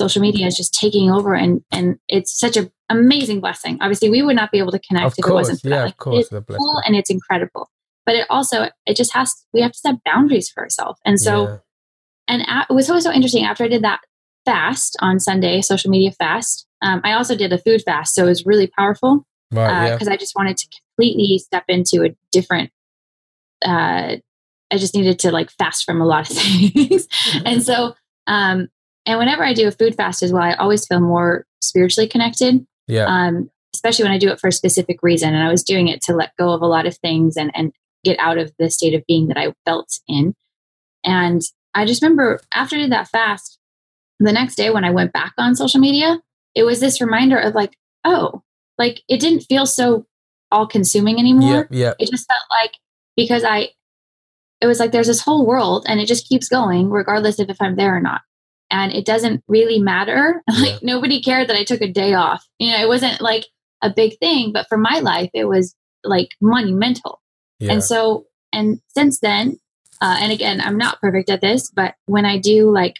Speaker 3: social media is just taking over and and it's such an amazing blessing. Obviously, we would not be able to connect
Speaker 2: of
Speaker 3: if it wasn't for
Speaker 2: yeah,
Speaker 3: that.
Speaker 2: of course.
Speaker 3: it's cool and it's incredible. But it also it just has we have to set boundaries for ourselves. And so
Speaker 2: Yeah.
Speaker 3: and a- it was always so interesting after I did that fast on Sunday, social media fast. Um, I also did a food fast, so it was really powerful
Speaker 2: right,
Speaker 3: because
Speaker 2: yeah.
Speaker 3: I just wanted to completely step into a different. Uh, I just needed to like fast from a lot of things, and so um, and whenever I do a food fast as well, I always feel more spiritually connected.
Speaker 2: yeah,
Speaker 3: Um, especially when I do it for a specific reason, and I was doing it to let go of a lot of things and and get out of the state of being that I felt in. And I just remember after I did that fast, the next day when I went back on social media, it was this reminder of like, oh, like it didn't feel so all consuming
Speaker 2: yeah,
Speaker 3: anymore.
Speaker 2: yeah,
Speaker 3: It just felt like because I, it was like there's this whole world and it just keeps going regardless of if I'm there or not. And it doesn't really matter.
Speaker 2: Yeah.
Speaker 3: Like nobody cared that I took a day off. You know, it wasn't like a big thing, but for my life, it was like monumental.
Speaker 2: yeah.
Speaker 3: And so, and since then, uh, and again, I'm not perfect at this, but when I do like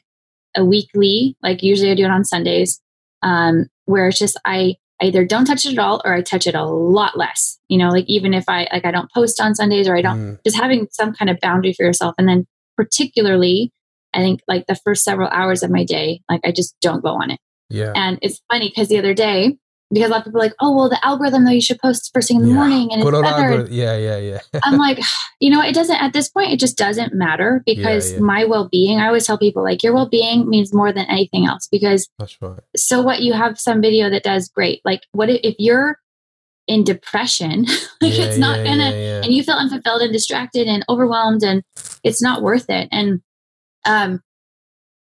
Speaker 3: a weekly, like usually I do it on Sundays, um, where it's just I either don't touch it at all or I touch it a lot less. You know, like even if I like I don't post on Sundays or I don't,
Speaker 2: Mm,
Speaker 3: just having some kind of boundary for yourself, and then particularly, I think like the first several hours of my day, like I just don't go on it.
Speaker 2: yeah.
Speaker 3: And it's funny because the other day, because a lot of people are like, oh well, the algorithm though you should post first thing in the
Speaker 2: Yeah.
Speaker 3: morning and it's
Speaker 2: Good
Speaker 3: better.
Speaker 2: Yeah, yeah, yeah.
Speaker 3: I'm like, you know, it doesn't at this point, it just doesn't matter because
Speaker 2: yeah.
Speaker 3: my well being, I always tell people, like, your well being means more than anything else. Because
Speaker 2: That's right.
Speaker 3: so what you have some video that does great. Like, what if, if you're in depression, like,
Speaker 2: yeah,
Speaker 3: it's not
Speaker 2: yeah,
Speaker 3: gonna,
Speaker 2: yeah, yeah.
Speaker 3: and you feel unfulfilled and distracted and overwhelmed, and it's not worth it. And, um,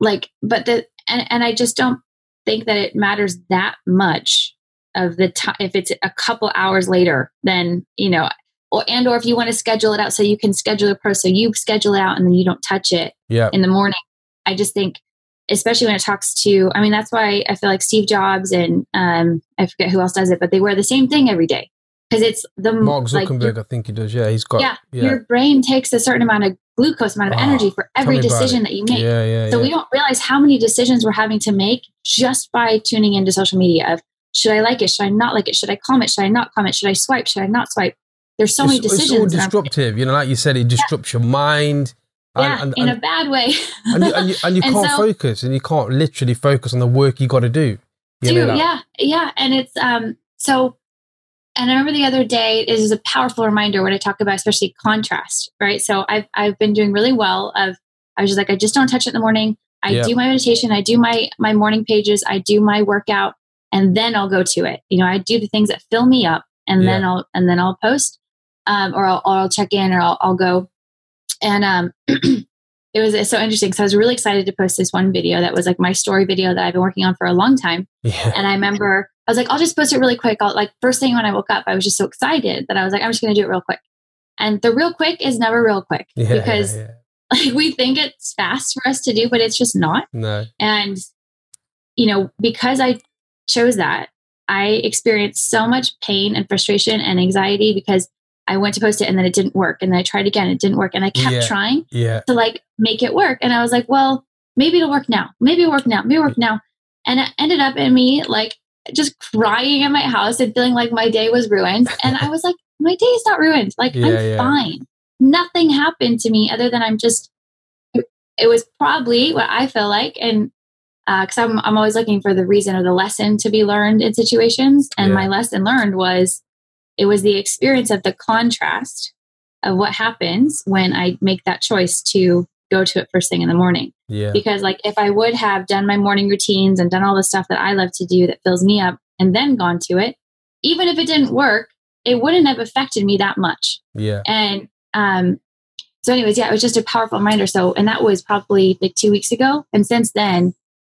Speaker 3: like, but the, and, and I just don't think that it matters that much of the time if it's a couple hours later then you know or and or if you want to schedule it out so you can schedule a post so you schedule it out and then you don't touch it
Speaker 2: yeah,
Speaker 3: in the morning i just think especially when it talks to i mean that's why i feel like steve jobs and um i forget who else does it but they wear the same thing every day because it's the
Speaker 2: Mark
Speaker 3: like,
Speaker 2: Zuckerberg,
Speaker 3: your-
Speaker 2: I think he does. Yeah, he's got.
Speaker 3: yeah,
Speaker 2: yeah.
Speaker 3: your brain takes a certain amount of glucose amount of energy for every decision that you make
Speaker 2: Yeah, yeah,
Speaker 3: so
Speaker 2: yeah.
Speaker 3: we don't realize how many decisions we're having to make just by tuning into social media of should I like it? Should I not like it? Should I comment? Should I not comment? Should I swipe? Should I not swipe? There's so many decisions.
Speaker 2: It's all disruptive. You know, like you said, it disrupts your mind.
Speaker 3: yeah,
Speaker 2: and,
Speaker 3: in
Speaker 2: and,
Speaker 3: a bad way.
Speaker 2: and, you, and you, and you can't
Speaker 3: so-
Speaker 2: focus and you can't literally focus on the work you got to do. You know
Speaker 3: Dude,
Speaker 2: that?
Speaker 3: yeah, yeah. And it's um so and I remember the other day this is a powerful reminder when I talk about especially contrast, right? So I've I've been doing really well of I was just like, I just don't touch it in the morning. I
Speaker 2: Yeah.
Speaker 3: do my meditation, I do my my morning pages, I do my workout, and then I'll go to it. You know, I do the things that fill me up and then I'll and then I'll post. Um, or I'll, or I'll check in or I'll, I'll go. And um it was so interesting because I was really excited to post this one video that was like my story video that I've been working on for a long time.
Speaker 2: Yeah.
Speaker 3: And I remember I was like, I'll just post it really quick. I'll like first thing when I woke up, I was just so excited that I was like, I'm just gonna do it real quick. And the real quick is never real quick
Speaker 2: Yeah,
Speaker 3: because
Speaker 2: yeah,
Speaker 3: like we think it's fast for us to do, but it's just not.
Speaker 2: no.
Speaker 3: And you know, because I chose that, I experienced so much pain and frustration and anxiety because I went to post it and then it didn't work. And then I tried again, it didn't work. And I kept
Speaker 2: Yeah.
Speaker 3: trying
Speaker 2: Yeah.
Speaker 3: to like make it work. And I was like, well, maybe it'll work now. Maybe it'll work now. Maybe it'll work now. And it ended up in me like just crying in my house and feeling like my day was ruined. And I was like, my day is not ruined. Like
Speaker 2: Yeah,
Speaker 3: I'm fine. Nothing happened to me other than I'm just. It was probably what I feel like, and uh, because I'm I'm always looking for the reason or the lesson to be learned in situations, and my lesson learned was it was the experience of the contrast of what happens when I make that choice to go to it first thing in the morning
Speaker 2: Yeah.
Speaker 3: because like if i would have done my morning routines and done all the stuff that i love to do that fills me up and then gone to it even if it didn't work it wouldn't have affected me that much
Speaker 2: Yeah.
Speaker 3: and um so anyways yeah it was just a powerful reminder so and that was probably like two weeks ago and since then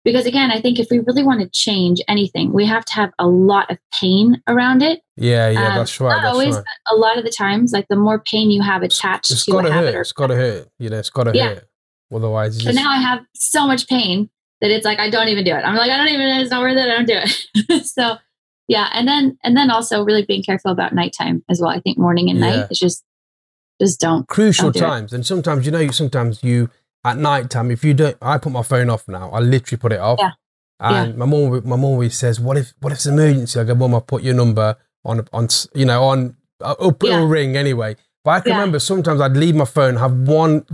Speaker 3: because again i think if we really want to change anything we have to have a lot of pain around it
Speaker 2: Yeah. Yeah.
Speaker 3: Um,
Speaker 2: that's right.
Speaker 3: not
Speaker 2: That's
Speaker 3: always
Speaker 2: right.
Speaker 3: but a lot of the times like the more pain you have attached
Speaker 2: It's
Speaker 3: to
Speaker 2: got
Speaker 3: a
Speaker 2: hurt.
Speaker 3: or
Speaker 2: It's got to hurt. You know, it's got to
Speaker 3: Yeah.
Speaker 2: hurt. Otherwise,
Speaker 3: So
Speaker 2: just,
Speaker 3: now I have so much pain that it's like I don't even do it. I'm like I don't even. It's not worth it. I don't do it. so yeah, and then and then also really being careful about nighttime as well. I think morning and
Speaker 2: Yeah.
Speaker 3: night is just just don't.
Speaker 2: crucial
Speaker 3: Don't do it.
Speaker 2: times. And sometimes, you know, sometimes you at night time, if you don't, I put my phone off now. I literally put it off.
Speaker 3: Yeah.
Speaker 2: And my mom, my mom always says, "What if, what if it's an emergency?" I go, "Mom, I put your number on, on, you know, on, uh, it'll, it'll
Speaker 3: Yeah.
Speaker 2: ring anyway." But I can
Speaker 3: Yeah.
Speaker 2: remember sometimes I'd leave my phone, have one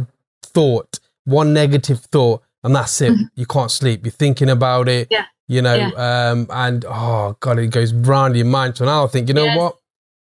Speaker 2: thought, one negative thought, and that's it.
Speaker 3: Mhm.
Speaker 2: You can't sleep. You're thinking about it.
Speaker 3: Yeah.
Speaker 2: You know,
Speaker 3: Yeah.
Speaker 2: um, and oh god, it goes round your mind. So now I think, you know
Speaker 3: Yes.
Speaker 2: what?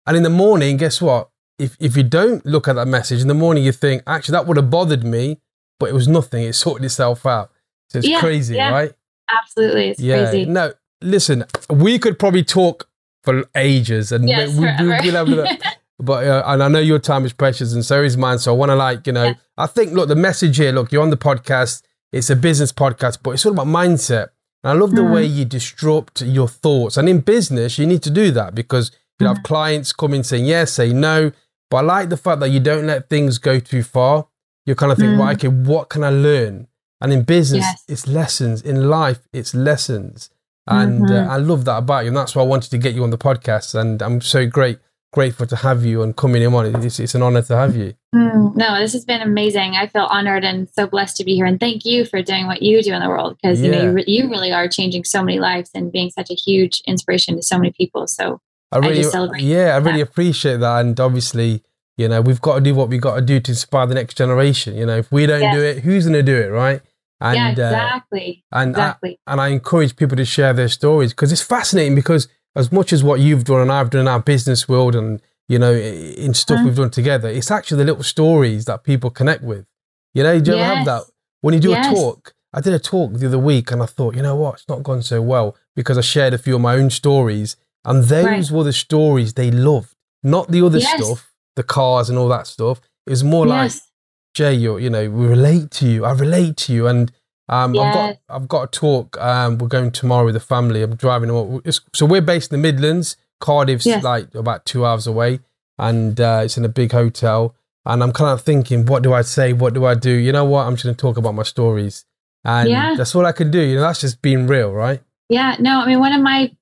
Speaker 2: And in the morning, guess what? If if you don't look at that message in the morning, you think actually that would have bothered me, but it was nothing. It sorted itself out. So it's
Speaker 3: Yeah,
Speaker 2: crazy,
Speaker 3: yeah.
Speaker 2: right?
Speaker 3: Absolutely, it's
Speaker 2: Yeah.
Speaker 3: crazy.
Speaker 2: No, listen, we could probably talk for ages, and
Speaker 3: Yes,
Speaker 2: we, we,
Speaker 3: forever.
Speaker 2: we'll have. But uh, and I know your time is precious, and so is mine. So I want to like you know,
Speaker 3: Yeah.
Speaker 2: I think look the message here. Look, you're on the podcast. It's a business podcast, but it's all about mindset. And I love the
Speaker 3: Mhm.
Speaker 2: way you disrupt your thoughts. And in business, you need to do that because you
Speaker 3: Mm-hmm.
Speaker 2: have clients come in saying yes, say no. But I like the fact that you don't let things go too far. You kind of think,
Speaker 3: Mm.
Speaker 2: okay, what can I learn? And in business,
Speaker 3: Yes.
Speaker 2: it's lessons. In life, it's lessons. And
Speaker 3: Mhm.
Speaker 2: uh, I love that about you. And that's why I wanted to get you on the podcast. And I'm so great, grateful to have you and coming in on it. It's, it's an honor to have you.
Speaker 3: Mm, no, this has been amazing. I feel honored and so blessed to be here. And thank you for doing what you do in the world because you know you, re- you really are changing so many lives and being such a huge inspiration to so many people. So
Speaker 2: I really,
Speaker 3: celebrate
Speaker 2: yeah, I really
Speaker 3: that.
Speaker 2: appreciate that. And obviously, you know, we've got to do what we've got to do to inspire the next generation. You know, if we don't
Speaker 3: Yes.
Speaker 2: do it, who's going to do it, right? And,
Speaker 3: yeah,
Speaker 2: uh,
Speaker 3: exactly,
Speaker 2: and I,
Speaker 3: exactly.
Speaker 2: and I encourage people to share their stories because it's fascinating. Because as much as what you've done and I've done in our business world, and you know, in stuff
Speaker 3: Mhm.
Speaker 2: we've done together, it's actually the little stories that people connect with. You know, do you ever have that when you do
Speaker 3: Yes.
Speaker 2: a talk? I did a talk the other week, and I thought, you know what, it's not gone so well because I shared a few of my own stories, and those
Speaker 3: Right.
Speaker 2: were the stories they loved, not the other
Speaker 3: Yes.
Speaker 2: stuff, the cars and all that stuff. It was more like
Speaker 3: yes.
Speaker 2: Jay, you you know, we relate to you. I relate to you, and um, I've got I've got a talk. Um, we're going tomorrow with the family. I'm driving. them up. It's, so we're based in the Midlands. Cardiff's
Speaker 3: Yes.
Speaker 2: like about two hours away, and uh, it's in a big hotel. And I'm kind of thinking, what do I say? What do I do? You know what? I'm just going to talk about my stories, and
Speaker 3: Yeah.
Speaker 2: that's all I can do. You know, that's just being real, right?
Speaker 3: Yeah, no, I mean, one of my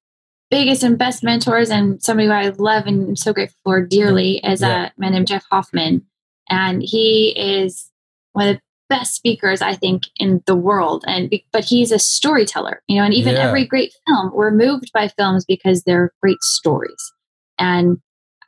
Speaker 3: biggest and best mentors and somebody who I love and am so grateful for dearly is
Speaker 2: Yeah.
Speaker 3: a man named Jeff Hoffman. And he is one of the best speakers, I think, in the world. And but he's a storyteller, you know, and even
Speaker 2: Yeah.
Speaker 3: every great film, we're moved by films because they're great stories. And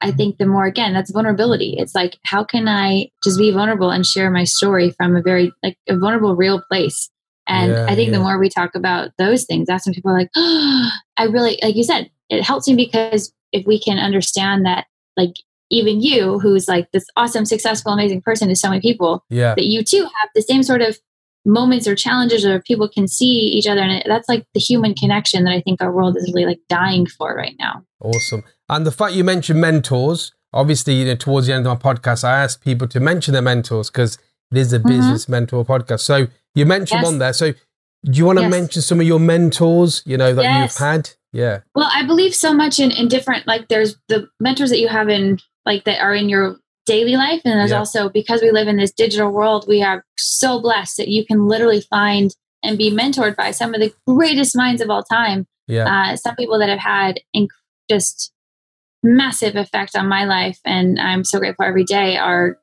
Speaker 3: I think the more again, that's vulnerability. It's like, how can I just be vulnerable and share my story from a very like a vulnerable, real place? And
Speaker 2: Yeah,
Speaker 3: I think
Speaker 2: yeah.
Speaker 3: the more we talk about those things, that's when people are like, oh, I really, like you said, it helps me because if we can understand that, like, even you, who's like this awesome, successful, amazing person to so many people,
Speaker 2: Yeah,
Speaker 3: that you too have the same sort of moments or challenges or people can see each other. And that's like the human connection that I think our world is really like dying for right now.
Speaker 2: awesome. And the fact you mentioned mentors, obviously, you know, towards the end of my podcast, I asked people to mention their mentors because it is a
Speaker 3: Mhm.
Speaker 2: business mentor podcast. So you mentioned
Speaker 3: Yes.
Speaker 2: on there. So do you want to
Speaker 3: Yes.
Speaker 2: mention some of your mentors, you know, that
Speaker 3: Yes.
Speaker 2: you've had? Yeah.
Speaker 3: Well, I believe so much in, in different, like there's the mentors that you have in, like that are in your daily life. And there's
Speaker 2: Yeah.
Speaker 3: also, because we live in this digital world, we are so blessed that you can literally find and be mentored by some of the greatest minds of all time.
Speaker 2: Yeah.
Speaker 3: Uh, some people that have had inc- just massive effect on my life. And I'm so grateful every day are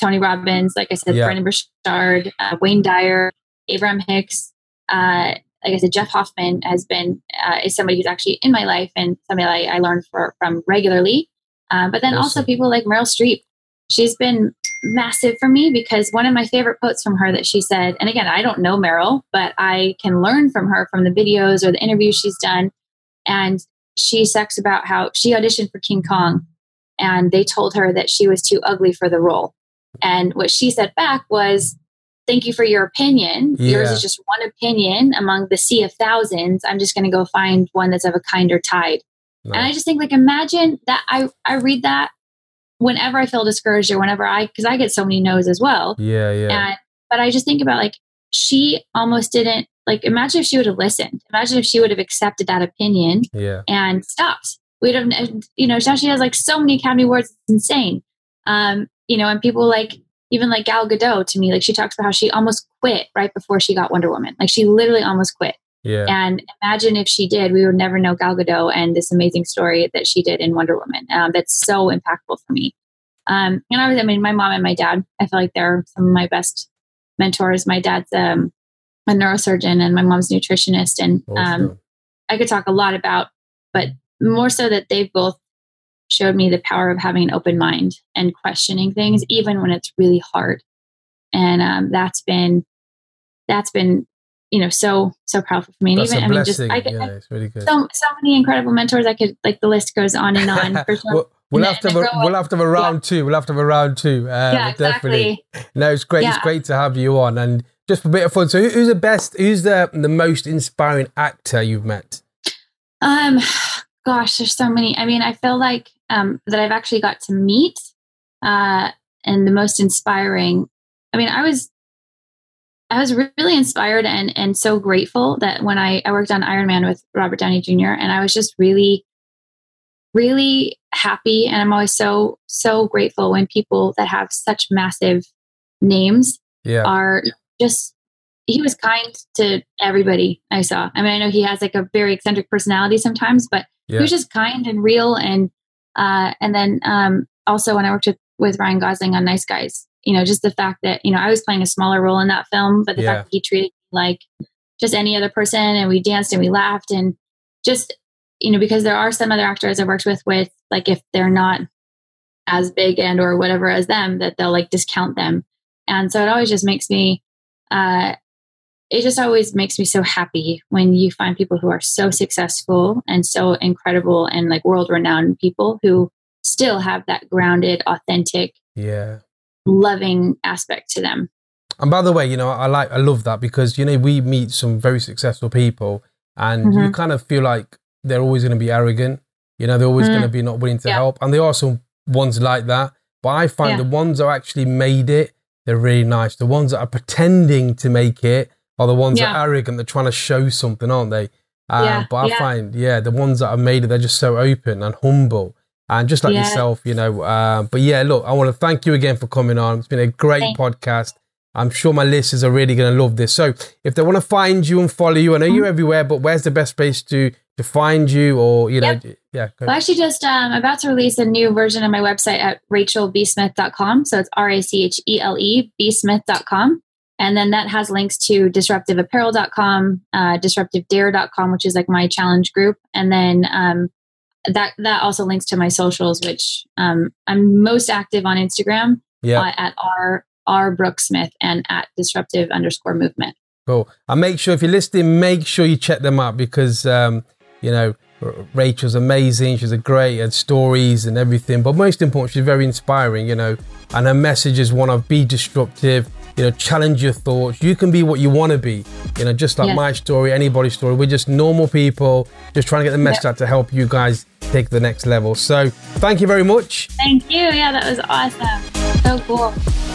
Speaker 3: Tony Robbins, like I said,
Speaker 2: Yeah.
Speaker 3: Brendon Burchard, uh, Wayne Dyer, Abraham Hicks, uh, like I said, Jeff Hoffman has been uh, is somebody who's actually in my life and somebody I, I learn for, from regularly. Uh, but then awesome. also people like Meryl Streep. She's been massive for me because one of my favorite quotes from her that she said, and again, I don't know Meryl, but I can learn from her from the videos or the interviews she's done. And she talks about how she auditioned for King Kong and they told her that she was too ugly for the role. And what she said back was, Thank you for your opinion. Yeah. Yours is just one opinion among the sea of thousands. I'm just going to go find one that's of a kinder tide. Nice. And I just think, like, imagine that I, I read that whenever I feel discouraged or whenever I, because I get so many no's as well.
Speaker 2: Yeah, yeah.
Speaker 3: And, but I just think about like, she almost didn't, like, imagine if she would have listened. Imagine if she would have accepted that opinion
Speaker 2: yeah.
Speaker 3: and stopped. We'd have, you know, now she has like so many Academy Awards. It's insane. Um, you know, and people like, even like Gal Gadot to me, like she talks about how she almost quit right before she got Wonder Woman. Like she literally almost quit.
Speaker 2: Yeah.
Speaker 3: And imagine if she did, we would never know Gal Gadot and this amazing story that she did in Wonder Woman. Um, that's so impactful for me. Um, and I was, I mean, my mom and my dad, I feel like they're some of my best mentors. My dad's um, a neurosurgeon and my mom's nutritionist. And um, I could talk a lot about, but more so that they've both showed me the power of having an open mind and questioning things, even when it's really hard. And um, that's been, that's been, you know, so, so powerful for me. And
Speaker 2: that's
Speaker 3: even,
Speaker 2: I mean, just,
Speaker 3: I
Speaker 2: get yeah, it's really good.
Speaker 3: so, so many incredible mentors. I could, like, the list goes on and on. For sure.
Speaker 2: well, We'll have, to have a, we'll have to have a round yeah. two. We'll have to have a round two.
Speaker 3: Uh, yeah, exactly.
Speaker 2: Definitely. No, it's great. Yeah. It's great to have you on, and just for a bit of fun. So, who's the best? Who's the the most inspiring actor you've met?
Speaker 3: Um, gosh, there's so many. I mean, I feel like um, that I've actually got to meet, uh, and the most inspiring. I mean, I was I was really inspired and and so grateful that when I, I worked on Iron Man with Robert Downey Jr. and I was just really really happy and I'm always so so grateful when people that have such massive names
Speaker 2: yeah.
Speaker 3: are just he was kind to everybody I saw. I mean I know he has like a very eccentric personality sometimes, but yeah. he was just kind and real and uh and then um also when I worked with with Ryan Gosling on Nice Guys, you know, just the fact that, you know, I was playing a smaller role in that film, but the yeah. fact that he treated me like just any other person and we danced and we laughed and just you know, because there are some other actors I worked with with like if they're not as big and or whatever as them, that they'll like discount them. And so it always just makes me uh it just always makes me so happy when you find people who are so successful and so incredible and like world renowned people who still have that grounded, authentic,
Speaker 2: yeah,
Speaker 3: loving aspect to them.
Speaker 2: And by the way, you know, I like I love that because you know we meet some very successful people and mm-hmm. you kind of feel like they're always going to be arrogant. You know, they're always mm. going to be not willing to yeah. help. And there are some ones like that. But I find yeah. the ones that actually made it, they're really nice. The ones that are pretending to make it are the ones yeah. that are arrogant. They're trying to show something, aren't they? Um, yeah. But I find, yeah, the ones that have made it, they're just so open and humble. And just like yourself, you know. Uh, but yeah, look, I want to thank you again for coming on. It's been a great Thanks. podcast. I'm sure my listeners are really going to love this. So if they want to find you and follow you, I know you're mm-hmm. everywhere, but where's the best place to to find you or you know yep. yeah
Speaker 3: well, actually just um, about to release a new version of my website at rachelbsmith.com so it's r-a-c-h-e-l-e bsmith.com and then that has links to disruptiveapparel.com uh, disruptivedare.com which is like my challenge group and then um, that that also links to my socials which um, i'm most active on instagram
Speaker 2: yeah. Uh,
Speaker 3: at r r brooksmith and at disruptive underscore movement
Speaker 2: cool and make sure if you're listening make sure you check them out because um, you know, Rachel's amazing. She's a great at stories and everything. But most important, she's very inspiring, you know. And her message is one of be disruptive, you know, challenge your thoughts. You can be what you want to be, you know, just like yeah. my story, anybody's story. We're just normal people, just trying to get the message yep. out to help you guys take the next level. So thank you very much.
Speaker 3: Thank you. Yeah, that was awesome. So cool.